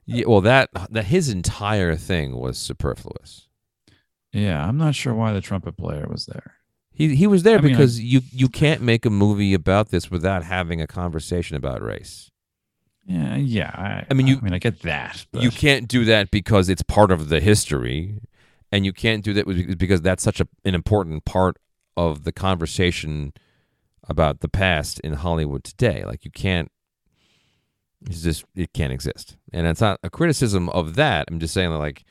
Speaker 2: yeah. Well, that that his entire thing was superfluous.
Speaker 3: yeah i'm not sure why the trumpet player was there
Speaker 2: He he was there
Speaker 3: I mean,
Speaker 2: because you you can't make a movie about this without having a conversation about race.
Speaker 3: Yeah, yeah. I,
Speaker 2: I mean, you-
Speaker 3: I mean, I get that. But
Speaker 2: you can't do that because it's part of the history, and you can't do that because that's such a, an important part of the conversation about the past in Hollywood today. Like you can't. It's just it can't exist, and it's not a criticism of that. I'm just saying that like.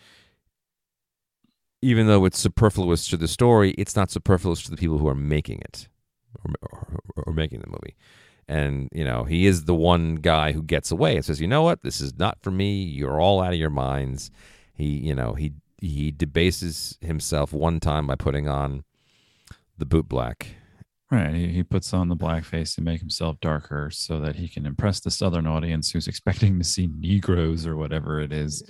Speaker 2: Even though it's superfluous to the story, it's not superfluous to the people who are making it, or, or, or making the movie. And you know, he is the one guy who gets away and says, "You know what? This is not for me. You're all out of your minds." He, you know, he he debases himself one time by putting on the boot black.
Speaker 3: Right. He, he puts on the blackface to make himself darker so that he can impress the Southern audience who's expecting to see Negroes or whatever it is.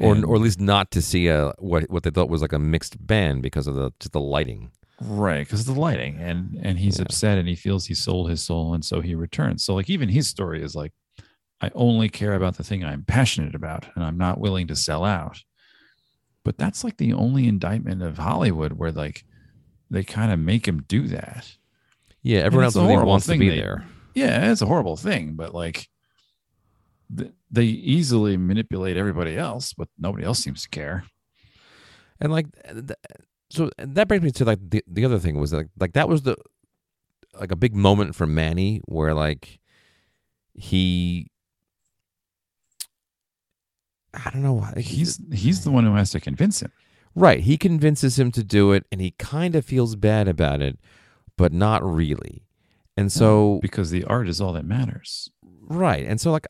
Speaker 2: Or,
Speaker 3: And-
Speaker 2: or at least not to see a what what they thought was like a mixed band because of the just the lighting.
Speaker 3: right because of the lighting and and he's
Speaker 2: Yeah.
Speaker 3: upset and he feels he sold his soul and so he returns so like even his story is like i only care about the thing i'm passionate about and i'm not willing to sell out but that's like the only indictment of hollywood where like they kind of make him do that
Speaker 2: Yeah, everyone else wants to be
Speaker 3: they-
Speaker 2: there.
Speaker 3: yeah it's a horrible thing but like th- they easily manipulate everybody else but nobody else seems to care
Speaker 2: And like, so that brings me to like the the other thing was like like that was the like a big moment for Manny where like he. I don't know. why-
Speaker 3: he's he's the one who has to convince him
Speaker 2: Right. He convinces him to do it and he kind of feels bad about it, but not really. And so,
Speaker 3: because the art is all that matters
Speaker 2: right. And so, like,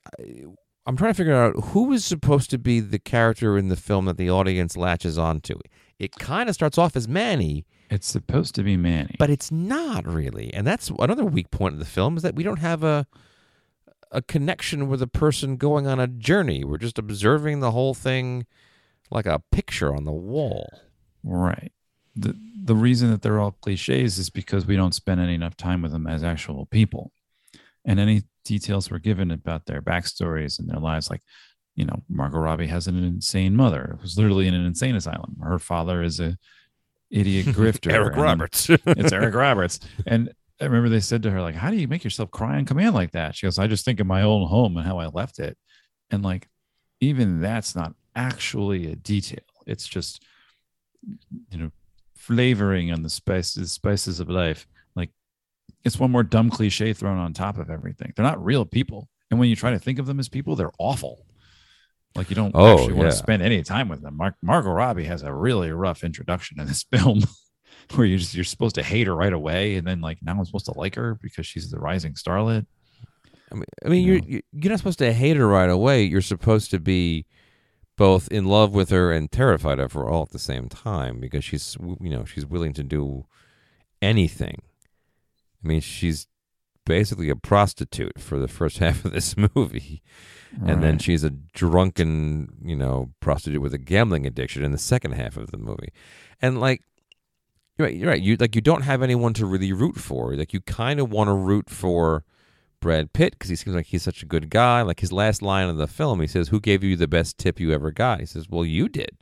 Speaker 2: I'm trying to figure out who is supposed to be the character in the film that the audience latches onto. It kind of starts off as Manny,
Speaker 3: it's supposed to be manny
Speaker 2: but it's not really. And that's another weak point of the film is that we don't have a a connection with a person going on a journey. We're just observing the whole thing like a picture on the wall.
Speaker 3: Right. The the reason that they're all cliches is because we don't spend any enough time with them as actual people. And any details we're given about their backstories and their lives, like, you know, Margot Robbie has an insane mother who's literally in an insane asylum. Her father is a idiot grifter.
Speaker 2: Eric Roberts.
Speaker 3: It's Eric Roberts. And I remember they said to her, like, how do you make yourself cry on command like that? She goes, I just think of my own home and how I left it. And like, even that's not actually a detail. It's just, you know, flavoring on the spices, spices of life. It's one more dumb cliche thrown on top of everything. They're not real people. And when you try to think of them as people, they're awful. Like you don't
Speaker 2: Oh,
Speaker 3: actually want to spend any time with them. Mar- Margot Robbie has a really rough introduction in this film where you just you're supposed to hate her right away, and then like now I'm supposed to like her because she's the rising starlet.
Speaker 2: I mean, I mean,
Speaker 3: You
Speaker 2: you're
Speaker 3: know.
Speaker 2: you're you're not supposed to hate her right away. You're supposed to be both in love with her and terrified of her all at the same time because she's you know she's willing to do anything. I mean, she's basically a prostitute for the first half of this movie, and then she's a drunken you know prostitute with a gambling addiction in the second half of the movie, and like. You're right. You're right. You like you don't have anyone to really root for. Like you kind of want to root for Brad Pitt because he seems like he's such a good guy. Like his last line of the film, he says, "Who gave you the best tip you ever got?" He says, "Well, you did.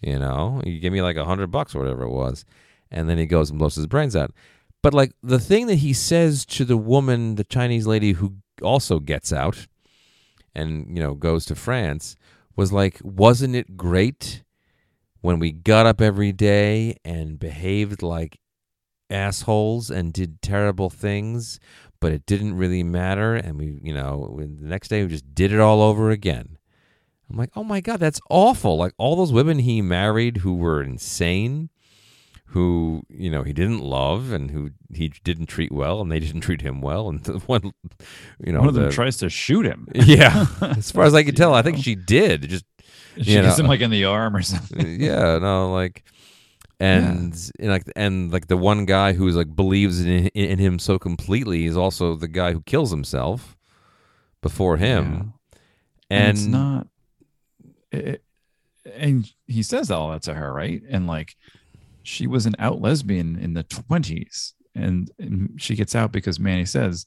Speaker 2: You know, you gave me like a hundred bucks or whatever it was." And then he goes and blows his brains out. But like the thing that he says to the woman, the Chinese lady who also gets out and you know goes to France, was like, "Wasn't it great when we got up every day and behaved like assholes and did terrible things?" but it didn't really matter. And we, you know, the next day we just did it all over again. I'm like, oh my God, that's awful. Like all those women he married who were insane, who, you know, he didn't love and who he didn't treat well and they didn't treat him well. And the one, you know,
Speaker 3: One of them
Speaker 2: the-
Speaker 3: tries to shoot him.
Speaker 2: yeah, as far as I can tell, I think she did. Just,
Speaker 3: She
Speaker 2: you
Speaker 3: gets
Speaker 2: know.
Speaker 3: him like in the arm or something.
Speaker 2: yeah, no, like, and, and like and like the one guy who's like believes in, in in him so completely is also the guy who kills himself before him,
Speaker 3: and,
Speaker 2: and,
Speaker 3: it's not it, and he says all that to her right and like she was an out lesbian in the 20s and, she gets out because manny says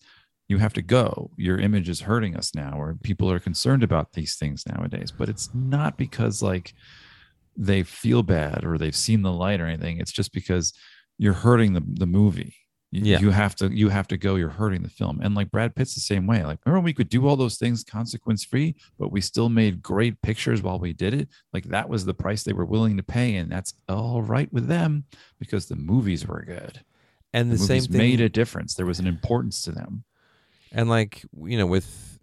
Speaker 3: you have to go. Your image is hurting us now or people are concerned about these things nowadays. But it's not because like they feel bad or they've seen the light or anything. It's just because you're hurting the, the movie
Speaker 2: Yeah.
Speaker 3: You have to you have to go, you're hurting the film. And like Brad Pitt's the same way. Like, remember we could do all those things consequence free, but we still made great pictures while we did it. Like that was the price they were willing to pay, and that's all right with them because the movies were good.
Speaker 2: and
Speaker 3: The,
Speaker 2: the, same thing
Speaker 3: made a difference. There was an importance to them.
Speaker 2: and like you know with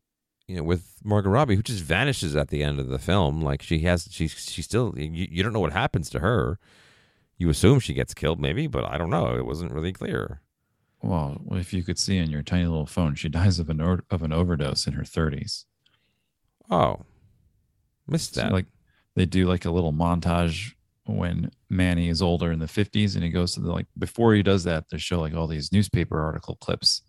Speaker 2: you know with Margot Robbie who just vanishes at the end of the film like she has she she still you, you don't know what happens to her you assume she gets killed maybe but I don't know it wasn't really clear
Speaker 3: Well, if you could see in your tiny little phone, she dies of an or- of an overdose in her 30s.
Speaker 2: oh missed
Speaker 3: So,
Speaker 2: that
Speaker 3: like they do like a little montage when Manny is older in the 50s and he goes to the like before he does that they show like all these newspaper article clips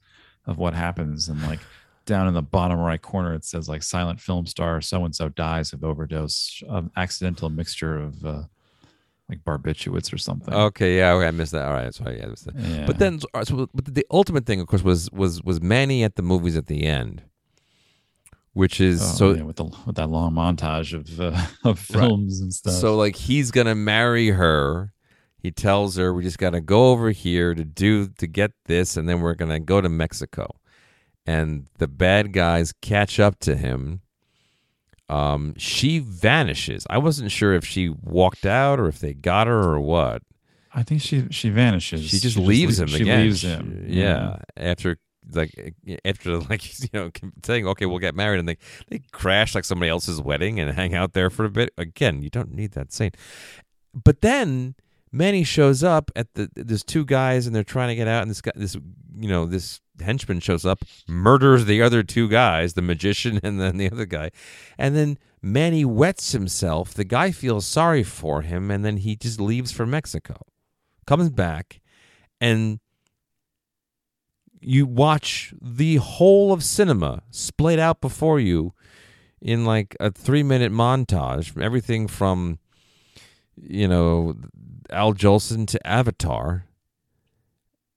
Speaker 3: of what happens and like down in the bottom right corner it says like silent film star so and so dies of overdose of accidental mixture of uh like barbiturates or something.
Speaker 2: okay yeah okay, I missed that all right sorry yeah, I missed that.
Speaker 3: Yeah.
Speaker 2: but then uh, so, but the ultimate thing of course was was was Manny at the movies at the end which is
Speaker 3: Oh,
Speaker 2: so
Speaker 3: yeah, with the with that long montage of uh, of
Speaker 2: Right.
Speaker 3: films and stuff.
Speaker 2: So like he's gonna marry her. He tells her we just gotta go over here to do to get this, and then we're gonna go to Mexico. And the bad guys catch up to him. Um, she vanishes. I wasn't sure if she walked out or if they got her or what.
Speaker 3: I think she she vanishes.
Speaker 2: She just leaves him
Speaker 3: She
Speaker 2: again.
Speaker 3: leaves
Speaker 2: She-
Speaker 3: him.
Speaker 2: Yeah, after like after like you know saying okay we'll get married and they they crash like somebody else's wedding and hang out there for a bit. Again, you don't need that scene. But then Manny shows up at the there's two guys and they're trying to get out and this guy this you know this henchman shows up murders the other two guys the magician and then the other guy. And then Manny wets himself. The guy feels sorry for him and then he just leaves for Mexico. Comes back and you watch the whole of cinema splayed out before you in like a three minute montage. Everything from you know Al Jolson to Avatar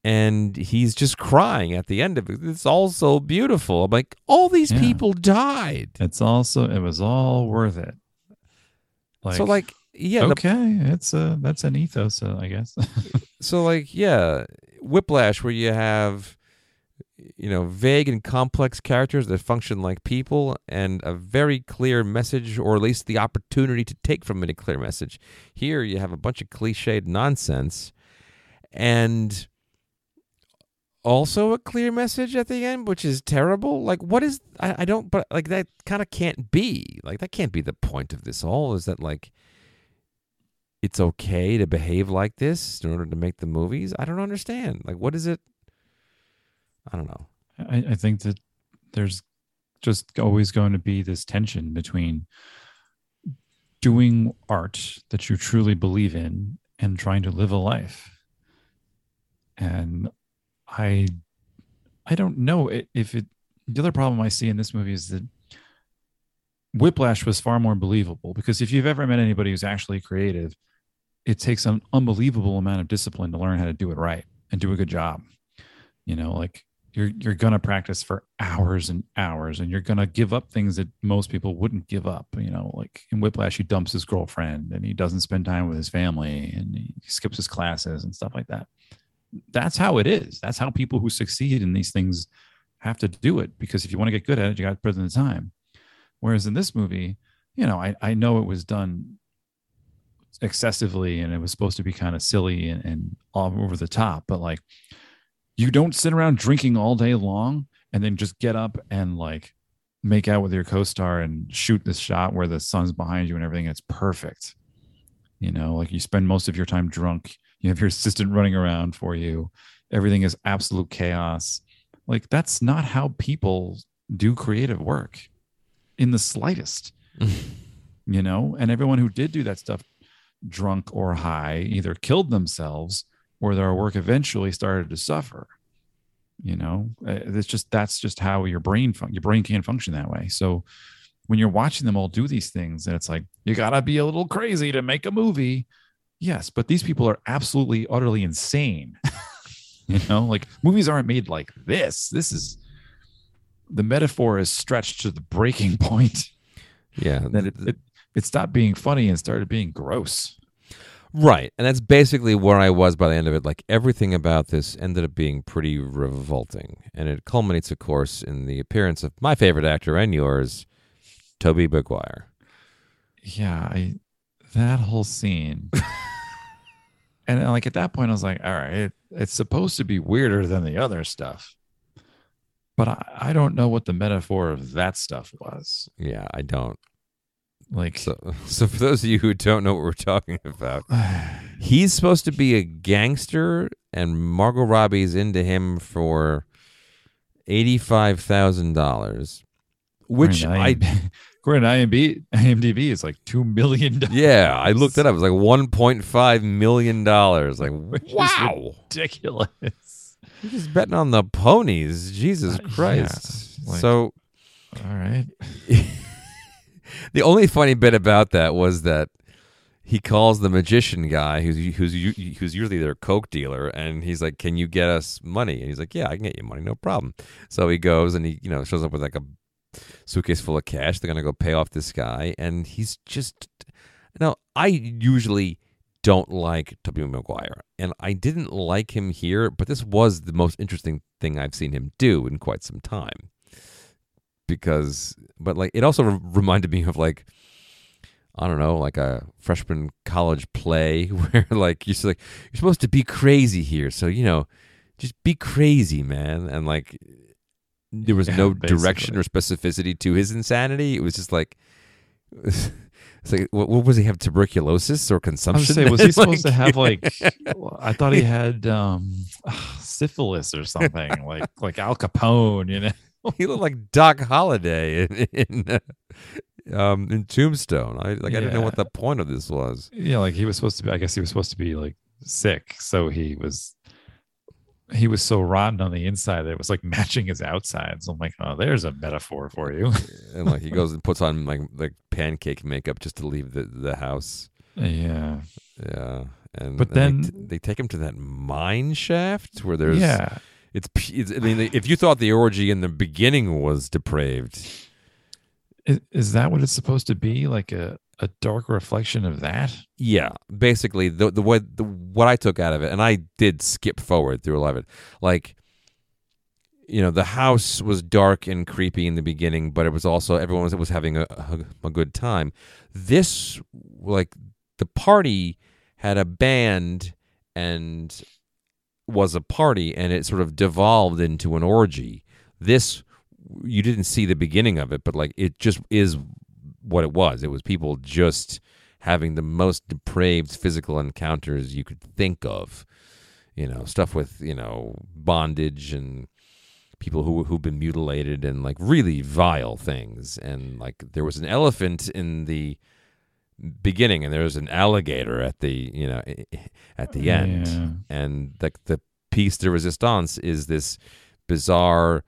Speaker 2: and he's just crying at the end of it. It's all so beautiful. I'm like, all these
Speaker 3: Yeah.
Speaker 2: people died.
Speaker 3: It's also it was all worth it. Like,
Speaker 2: so like yeah, the
Speaker 3: okay, it's a that's an ethos, uh, I guess.
Speaker 2: so like yeah whiplash where you have you know vague and complex characters that function like people and a very clear message or at least the opportunity to take from it a clear message here you have a bunch of cliched nonsense and also a clear message at the end which is terrible like what is i, I don't but like that kind of can't be like that can't be the point of this all is that like it's okay to behave like this in order to make the movies? I don't understand. Like, what is it? I don't know.
Speaker 3: I, I think that there's just always going to be this tension between doing art that you truly believe in and trying to live a life. And I I don't know if it the other problem I see in this movie is that Whiplash was far more believable because if you've ever met anybody who's actually creative, it takes an unbelievable amount of discipline to learn how to do it right and do a good job. You know, like you're you're gonna practice for hours and hours, and you're gonna give up things that most people wouldn't give up. You know, like in Whiplash, he dumps his girlfriend and he doesn't spend time with his family and he skips his classes and stuff like that. That's how it is. That's how people who succeed in these things have to do it. Because if you want to get good at it, you got to put in the time. Whereas in this movie, you know, I, I know it was done excessively and it was supposed to be kind of silly and, and all over the top, but like you don't sit around drinking all day long and then just get up and like make out with your co-star and shoot this shot where the sun's behind you and everything. It's perfect. You know, like you spend most of your time drunk. You have your assistant running around for you. Everything is absolute chaos. Like that's not how people do creative work in the slightest. you know, and everyone who did do that stuff drunk or high either killed themselves or their work eventually started to suffer you know Uh, it's just that's just how your brain fun- your brain can't function that way so when you're watching them all do these things and it's like you gotta be a little crazy to make a movie yes but these people are absolutely utterly insane you know like movies aren't made like this this is the metaphor is stretched to the breaking point
Speaker 2: Yeah,
Speaker 3: that it, it, it stopped being funny and started being gross
Speaker 2: Right. And that's basically where I was by the end of it. Like everything about this ended up being pretty revolting. And it culminates, of course, in the appearance of my favorite actor and yours, Tobey Maguire.
Speaker 3: Yeah, I that whole scene. and like at that point, I was like, all right, it, it's supposed to be weirder than the other stuff. But I, I don't know what the metaphor of that stuff was.
Speaker 2: Yeah, I don't.
Speaker 3: Like
Speaker 2: So, so for those of you who don't know what we're talking about, he's supposed to be a gangster, and Margot Robbie's into him for eighty-five thousand dollars, which I
Speaker 3: according to IMDb, IMDb is like two million dollars.
Speaker 2: yeah I looked it up. It was like one point five million dollars. Like
Speaker 3: Which is
Speaker 2: wow,
Speaker 3: ridiculous.
Speaker 2: you're just betting on the ponies. Jesus
Speaker 3: Uh, yeah,
Speaker 2: Christ.
Speaker 3: like-
Speaker 2: so
Speaker 3: All right.
Speaker 2: the only funny bit about that was that he calls the magician guy who's who's who's usually their coke dealer and he's like can you get us money and he's like yeah i can get you money no problem so he goes and he you know shows up with like a suitcase full of cash they're gonna go pay off this guy and he's just now i usually don't like Tobey Maguire and I didn't like him here but this was the most interesting thing I've seen him do in quite some time because but like it also re- reminded me of like I don't know, like a freshman college play where like you're like you're supposed to be crazy here, so you know, just be crazy, man. And like there was
Speaker 3: Yeah,
Speaker 2: no direction or specificity to his insanity. It was just like it's like what, what was he have tuberculosis or
Speaker 3: I was
Speaker 2: consumption?
Speaker 3: say, was he
Speaker 2: Like-
Speaker 3: supposed to have like? I thought he had um, syphilis or something, like like Al Capone. You know,
Speaker 2: he looked like Doc Holliday in, in uh, um in Tombstone. I like I didn't know what the point of this was.
Speaker 3: yeah, like he was supposed to be. I guess he was supposed to be like sick, so he was. He was so rotten on the inside that it was like matching his outsides. I'm like, oh, there's a metaphor for you.
Speaker 2: and like he goes and puts on like like pancake makeup just to leave the the house.
Speaker 3: yeah,
Speaker 2: Yeah, and
Speaker 3: But
Speaker 2: and they
Speaker 3: then-
Speaker 2: t- they, take him to that mine shaft where there's
Speaker 3: yeah.
Speaker 2: It's, it's I mean if you thought the orgy in the beginning was depraved,
Speaker 3: Is, is that what it's supposed to be? Like a a dark reflection of that?
Speaker 2: yeah, basically the the way the what I took out of it, and I did skip forward through it, like. You know, the house was dark and creepy in the beginning, but it was also everyone was, was having a, a, a good time. This, like, the party had a band and was a party and it sort of devolved into an orgy. This you didn't see the beginning of it, but like it just is what it was. It was people just having the most depraved physical encounters you could think of. You know, stuff with, you know, bondage and people who who've been mutilated and like really vile things. And like there was an elephant in the beginning and there was an alligator at the, you know, at the end
Speaker 3: Yeah.
Speaker 2: and like the piece de resistance is this bizarre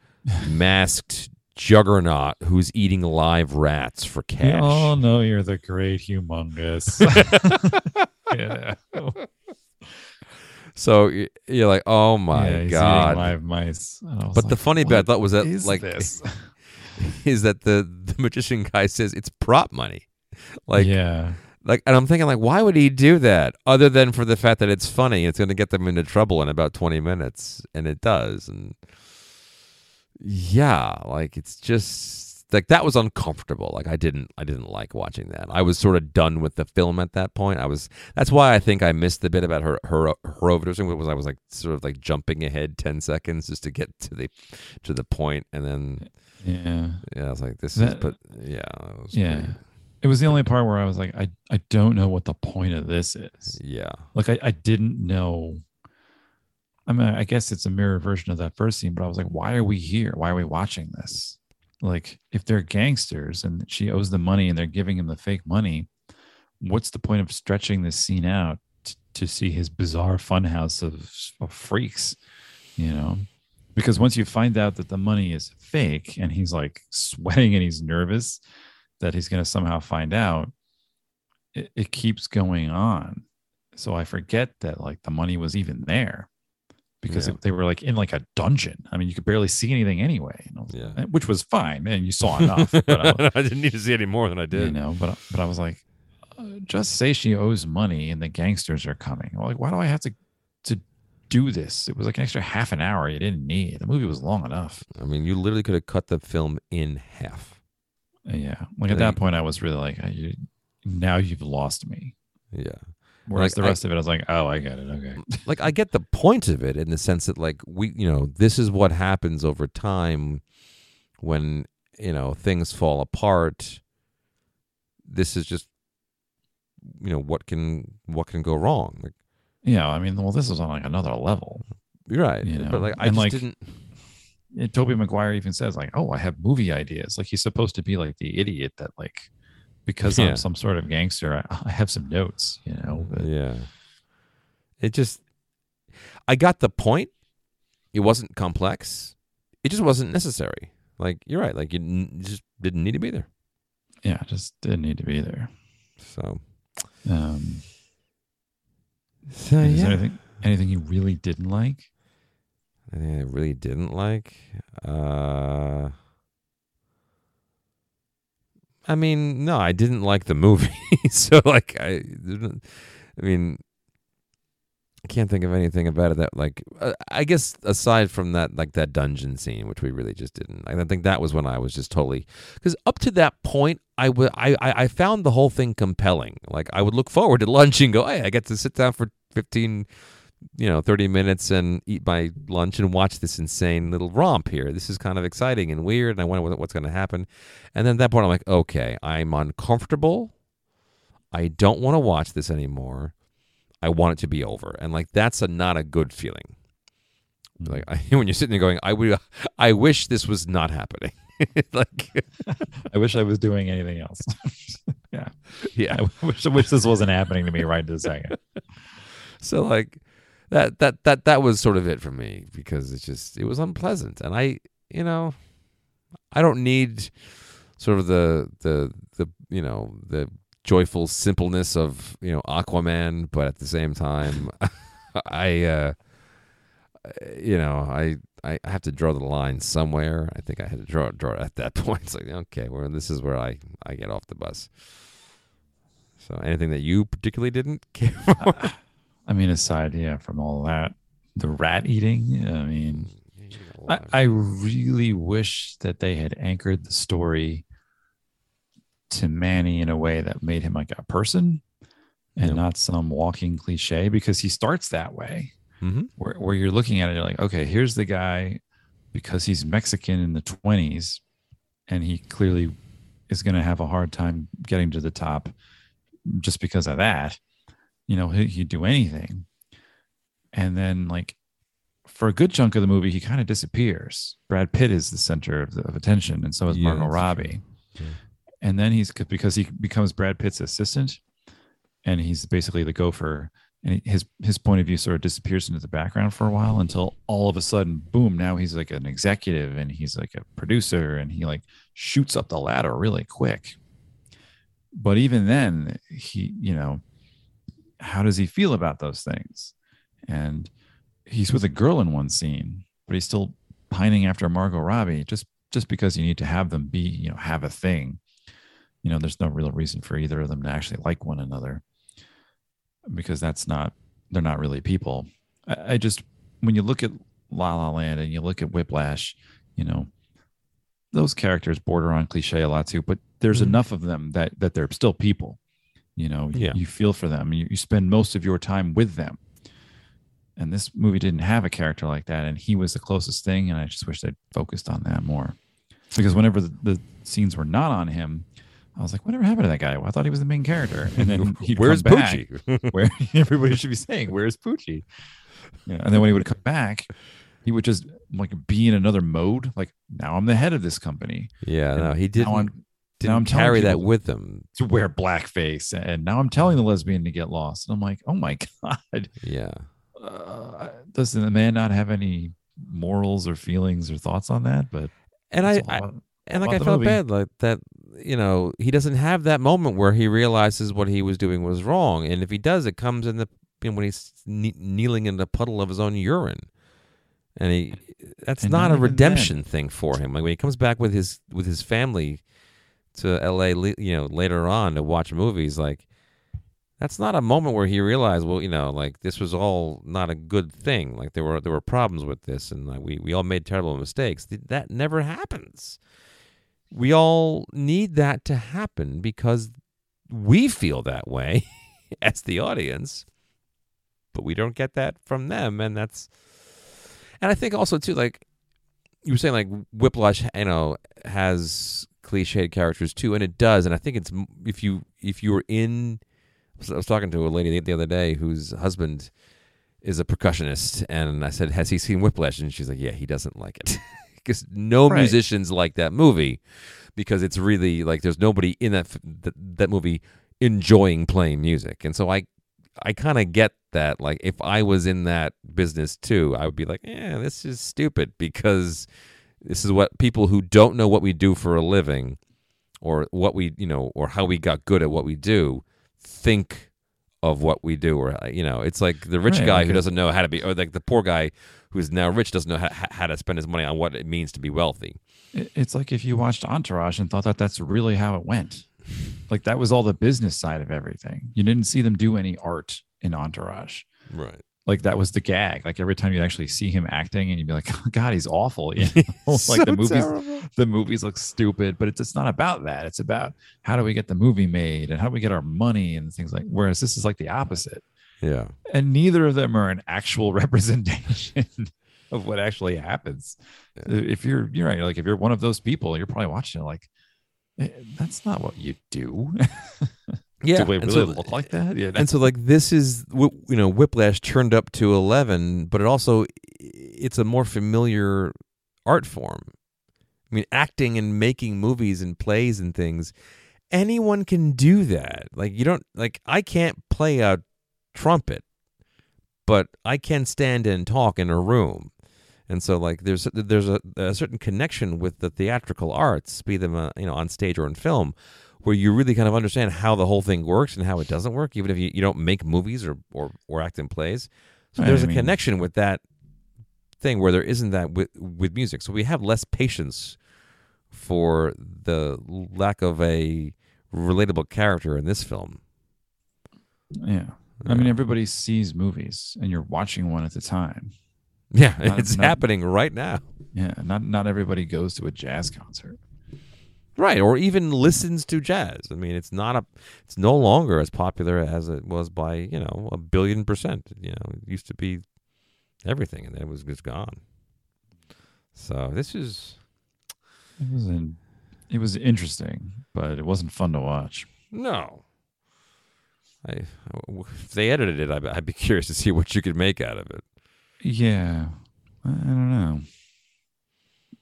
Speaker 2: masked juggernaut who's eating live rats for cash.
Speaker 3: all know you're the great humongous. yeah.
Speaker 2: So you're like, oh my
Speaker 3: yeah, he's
Speaker 2: god!
Speaker 3: live mice. And I was
Speaker 2: But the funny bit I thought was that
Speaker 3: is
Speaker 2: like
Speaker 3: this?
Speaker 2: is that the the magician guy says it's prop money, like
Speaker 3: yeah,
Speaker 2: like, and I'm thinking like, why would he do that other than for the fact that it's funny? It's going to get them into trouble in about 20 minutes, and it does. And yeah, like it's just like that was uncomfortable. Like I didn't, I didn't like watching that. I was sort of done with the film at that point. I was. That's why I think I missed the bit about her her her overdosing. Was I was like sort of like jumping ahead 10 seconds just to get to the to the point, and then
Speaker 3: yeah.
Speaker 2: yeah, I was like, this is. But yeah, it was
Speaker 3: Yeah.
Speaker 2: pretty-
Speaker 3: It was the only part where I was like, I, I don't know what the point of this is.
Speaker 2: yeah.
Speaker 3: Like I, I didn't know. I mean, I guess it's a mirror version of that first scene, but I was like, why are we here? Why are we watching this? Like, if they're gangsters and she owes them money and they're giving him the fake money, what's the point of stretching this scene out t- to see his bizarre funhouse of, of freaks? You know, because once you find out that the money is fake and he's like sweating and he's nervous that he's going to somehow find out, it, it keeps going on. So I forget that like the money was even there because
Speaker 2: Yeah.
Speaker 3: it- they were like in like a dungeon. I mean, you could barely see anything anyway, you know,
Speaker 2: Yeah.
Speaker 3: which was fine, man. You saw enough, but I,
Speaker 2: I didn't need to see any more than I did.
Speaker 3: you know, but but I was like, uh, just say she owes money and the gangsters are coming. Like, why do I have to to do this? It was like an extra half an hour you didn't need. The movie was long enough.
Speaker 2: I mean, you literally could have cut the film in half.
Speaker 3: Yeah. Like at
Speaker 2: They-
Speaker 3: that point, I was really like, uh, now you've lost me.
Speaker 2: Yeah.
Speaker 3: Whereas
Speaker 2: Like,
Speaker 3: the
Speaker 2: I-
Speaker 3: rest of it, I was like, oh, I get it. Okay.
Speaker 2: like I get the point of it in the sense that like we you know this is what happens over time when you know things fall apart this is just you know what can what can go wrong like
Speaker 3: Yeah. I mean, well, this was on like another level.
Speaker 2: you're right
Speaker 3: You know,
Speaker 2: but like I
Speaker 3: and,
Speaker 2: just
Speaker 3: like,
Speaker 2: didn't
Speaker 3: Tobey Maguire even says like, "Oh, I have movie ideas." Like he's supposed to be like the idiot that like, because
Speaker 2: Yeah.
Speaker 3: I'm some sort of gangster, I, I have some notes. You know. But,
Speaker 2: yeah it just I got the point it wasn't complex it just wasn't necessary like you're right like you n- you just didn't need to be there
Speaker 3: yeah, just didn't need to be there.
Speaker 2: so
Speaker 3: Um,
Speaker 2: so
Speaker 3: is
Speaker 2: yeah
Speaker 3: there anything anything you really didn't like?
Speaker 2: I think I really didn't like. Uh, I mean, no, I didn't like the movie. so, like, I, I mean, I can't think of anything about it that, like, uh, I guess aside from that, like that dungeon scene, which we really just didn't. I think that was when I was just totally because up to that point, I would, I, I, found the whole thing compelling. Like, I would look forward to lunch and go, hey, I get to sit down for fifteen you know 30 minutes and eat my lunch and watch this insane little romp here. This is kind of exciting and weird and i wonder what's going to happen. And then at that point i'm like okay i'm uncomfortable. I don't want to watch this anymore. I want it to be over. And like that's a not a good feeling. Like I, when you're sitting there going i would i wish this was not happening. Like
Speaker 3: I wish I was doing anything else. yeah,
Speaker 2: yeah.
Speaker 3: I wish I wish this wasn't happening to me right this second.
Speaker 2: So like that that that that was sort of it for me because it's just it was unpleasant. And I you know I don't need sort of the the the you know the joyful simpleness of you know Aquaman but at the same time I uh you know I I have to draw the line somewhere. I think I had to draw draw it at that point. It's like okay well this is where I I get off the bus. So anything that you particularly didn't care for
Speaker 3: I mean, aside yeah from all that, the rat eating. I mean, I, I really wish that they had anchored the story to Manny in a way that made him like a person and
Speaker 2: Yeah.
Speaker 3: not some walking cliche because he starts that way
Speaker 2: Mhm.
Speaker 3: where, where you're looking at it, you're like, okay, here's the guy because he's Mexican in the 20s and he clearly is going to have a hard time getting to the top just because of that. You know, he, he'd do anything. And then, like, for a good chunk of the movie, he kind of disappears. Brad Pitt is the center of, the, of attention, and so is
Speaker 2: Yeah,
Speaker 3: Margot. Robbie.
Speaker 2: Yeah.
Speaker 3: And then he's because he becomes Brad Pitt's assistant, and he's basically the gopher. And his his point of view sort of disappears into the background for a while until all of a sudden, boom! Now he's like an executive, and he's like a producer, and he like shoots up the ladder really quick. But even then, he you know, how does he feel about those things? And he's with a girl in one scene, but he's still pining after Margot Robbie just just because you need to have them be, you know, have a thing. You know, there's no real reason for either of them to actually like one another because that's not they're not really people. I, I just when you look at La La Land and you look at Whiplash, you know, those characters border on cliche a lot too, but there's
Speaker 2: Mhm.
Speaker 3: enough of them that that they're still people. You know,
Speaker 2: Yeah.
Speaker 3: you feel for them. You, you spend most of your time with them. And this movie didn't have a character like that, and he was the closest thing. And I just wish they'd focused on that more, because whenever the, the scenes were not on him, I was like, "Whatever happened to that guy? Well, I thought he was the main character." And then he'd
Speaker 2: Where's
Speaker 3: come back,
Speaker 2: Poochie?
Speaker 3: where everybody should be saying, "Where's Poochie?" Yeah, and then when he would come back, he would just like be in another mode. Like now I'm the head of this company.
Speaker 2: yeah,
Speaker 3: And
Speaker 2: no, he didn't didn't
Speaker 3: I'm telling
Speaker 2: carry that with him.
Speaker 3: to wear blackface, and now I'm telling the lesbian to get lost. And I'm like, oh my god,
Speaker 2: Yeah,
Speaker 3: uh, does the man not have any morals or feelings or thoughts on that? But
Speaker 2: and I, I
Speaker 3: about-
Speaker 2: and like I felt
Speaker 3: movie.
Speaker 2: bad like that. You know, he doesn't have that moment where he realizes what he was doing was wrong, and if he does, it comes in the you know, when he's kne- kneeling in the puddle of his own urine, and he that's
Speaker 3: And
Speaker 2: not,
Speaker 3: not
Speaker 2: a redemption thing for him. Like when he comes back with his with his family to L.A. You know, later on to watch movies, like that's not a moment where he realized, well, you know, like this was all not a good thing. Like there were there were problems with this, and like we we all made terrible mistakes. That never happens. We all need that to happen because we feel that way as the audience, but we don't get that from them, and that's. And I think also too, like you were saying, like Whiplash, you know, has cliched characters too, and it does. And I think it's if you if you were in I was talking to a lady the other day whose husband is a percussionist, and I said, "Has he seen Whiplash?" And she's like, "Yeah, he doesn't like it because no
Speaker 3: Right.
Speaker 2: musicians like that movie because it's really like there's nobody in that that, that movie enjoying playing music." And so I I kind of get that. Like if I was in that business too, I would be like, "Yeah, this is stupid because this is what people who don't know what we do for a living." Or what we, you know, or how we got good at what we do, think of what we do or you know it's like the rich
Speaker 3: Right,
Speaker 2: guy
Speaker 3: like
Speaker 2: who doesn't know how to be or like the poor guy who's now rich doesn't know how, how to spend his money on what it means to be wealthy
Speaker 3: It's like if you watched Entourage and thought that that's really how it went. Like that was all the business side of everything. You didn't see them do any art in Entourage.
Speaker 2: right
Speaker 3: Like that was the gag. Like every time you'd actually see him acting and you'd be like, oh, God, he's awful. You know? like the movies, the movies look stupid, but it's, it's not about that. It's about how do we get the movie made and how do we get our money and things like, whereas this is like the opposite.
Speaker 2: yeah
Speaker 3: And neither of them are an actual representation of what actually happens. If you're, you're right. Like if you're one of those people, you're probably watching it like, "Eh, that's not what you do.
Speaker 2: Yeah
Speaker 3: do we really
Speaker 2: so-
Speaker 3: look like that? Yeah.
Speaker 2: and so like this is you know whiplash turned up to 11 but it also it's a more familiar art form i mean acting and making movies and plays and things anyone can do that like you don't like i can't play a trumpet but i can stand and talk in a room and so like there's there's a, a certain connection with the theatrical arts be them uh, you know on stage or in film where you really kind of understand how the whole thing works and how it doesn't work, even if you, you don't make movies or, or, or act in plays. So
Speaker 3: Right,
Speaker 2: there's
Speaker 3: I
Speaker 2: a
Speaker 3: mean-
Speaker 2: connection with that thing where there isn't that with, with music. So we have less patience for the lack of a relatable character in this film.
Speaker 3: yeah. I mean, everybody sees movies and you're watching one at a time.
Speaker 2: Yeah,
Speaker 3: Not-
Speaker 2: it's
Speaker 3: not-
Speaker 2: happening right now.
Speaker 3: Yeah. Not, not everybody goes to a jazz concert.
Speaker 2: Right, or even listens to jazz. I mean, it's not a, it's no longer as popular as it was by you know a billion percent. You know, it used to be everything, and then it was just gone. So this is
Speaker 3: It was in, it was interesting, but it wasn't fun to watch.
Speaker 2: no. I if they edited it, I'd, I'd be curious to see what you could make out of it.
Speaker 3: Yeah. I, I don't know.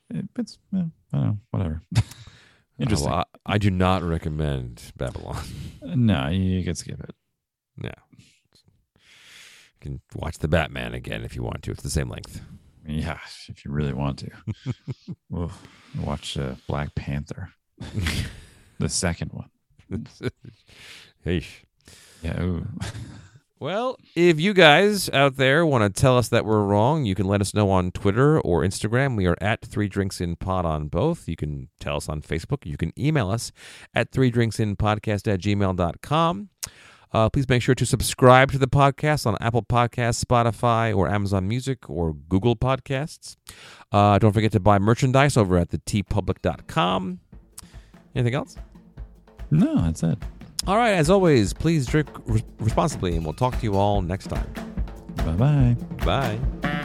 Speaker 3: It, it's, I don't know. Whatever. Interesting.
Speaker 2: Well, I, I do not recommend Babylon.
Speaker 3: no, you can skip it.
Speaker 2: no, you can watch the Batman again if you want to. It's the same length.
Speaker 3: Yeah, if you really want to. Watch uh, Black Panther, the second one.
Speaker 2: Hey.
Speaker 3: Yeah.
Speaker 2: Well, if you guys out there want to tell us that we're wrong, you can let us know on Twitter or Instagram. We are at Three Drinks in Pod on both. You can tell us on Facebook. You can email us at Three Drinks in Podcast at gmail.com. Uh, please make sure to subscribe to the podcast on Apple Podcasts, Spotify, or Amazon Music or Google Podcasts. Uh, don't forget to buy merchandise over at the teepublic.com. Anything else?
Speaker 3: No, that's it.
Speaker 2: All right, as always, please drink re- responsibly, and we'll talk to you all next time.
Speaker 3: Bye bye.
Speaker 2: Bye.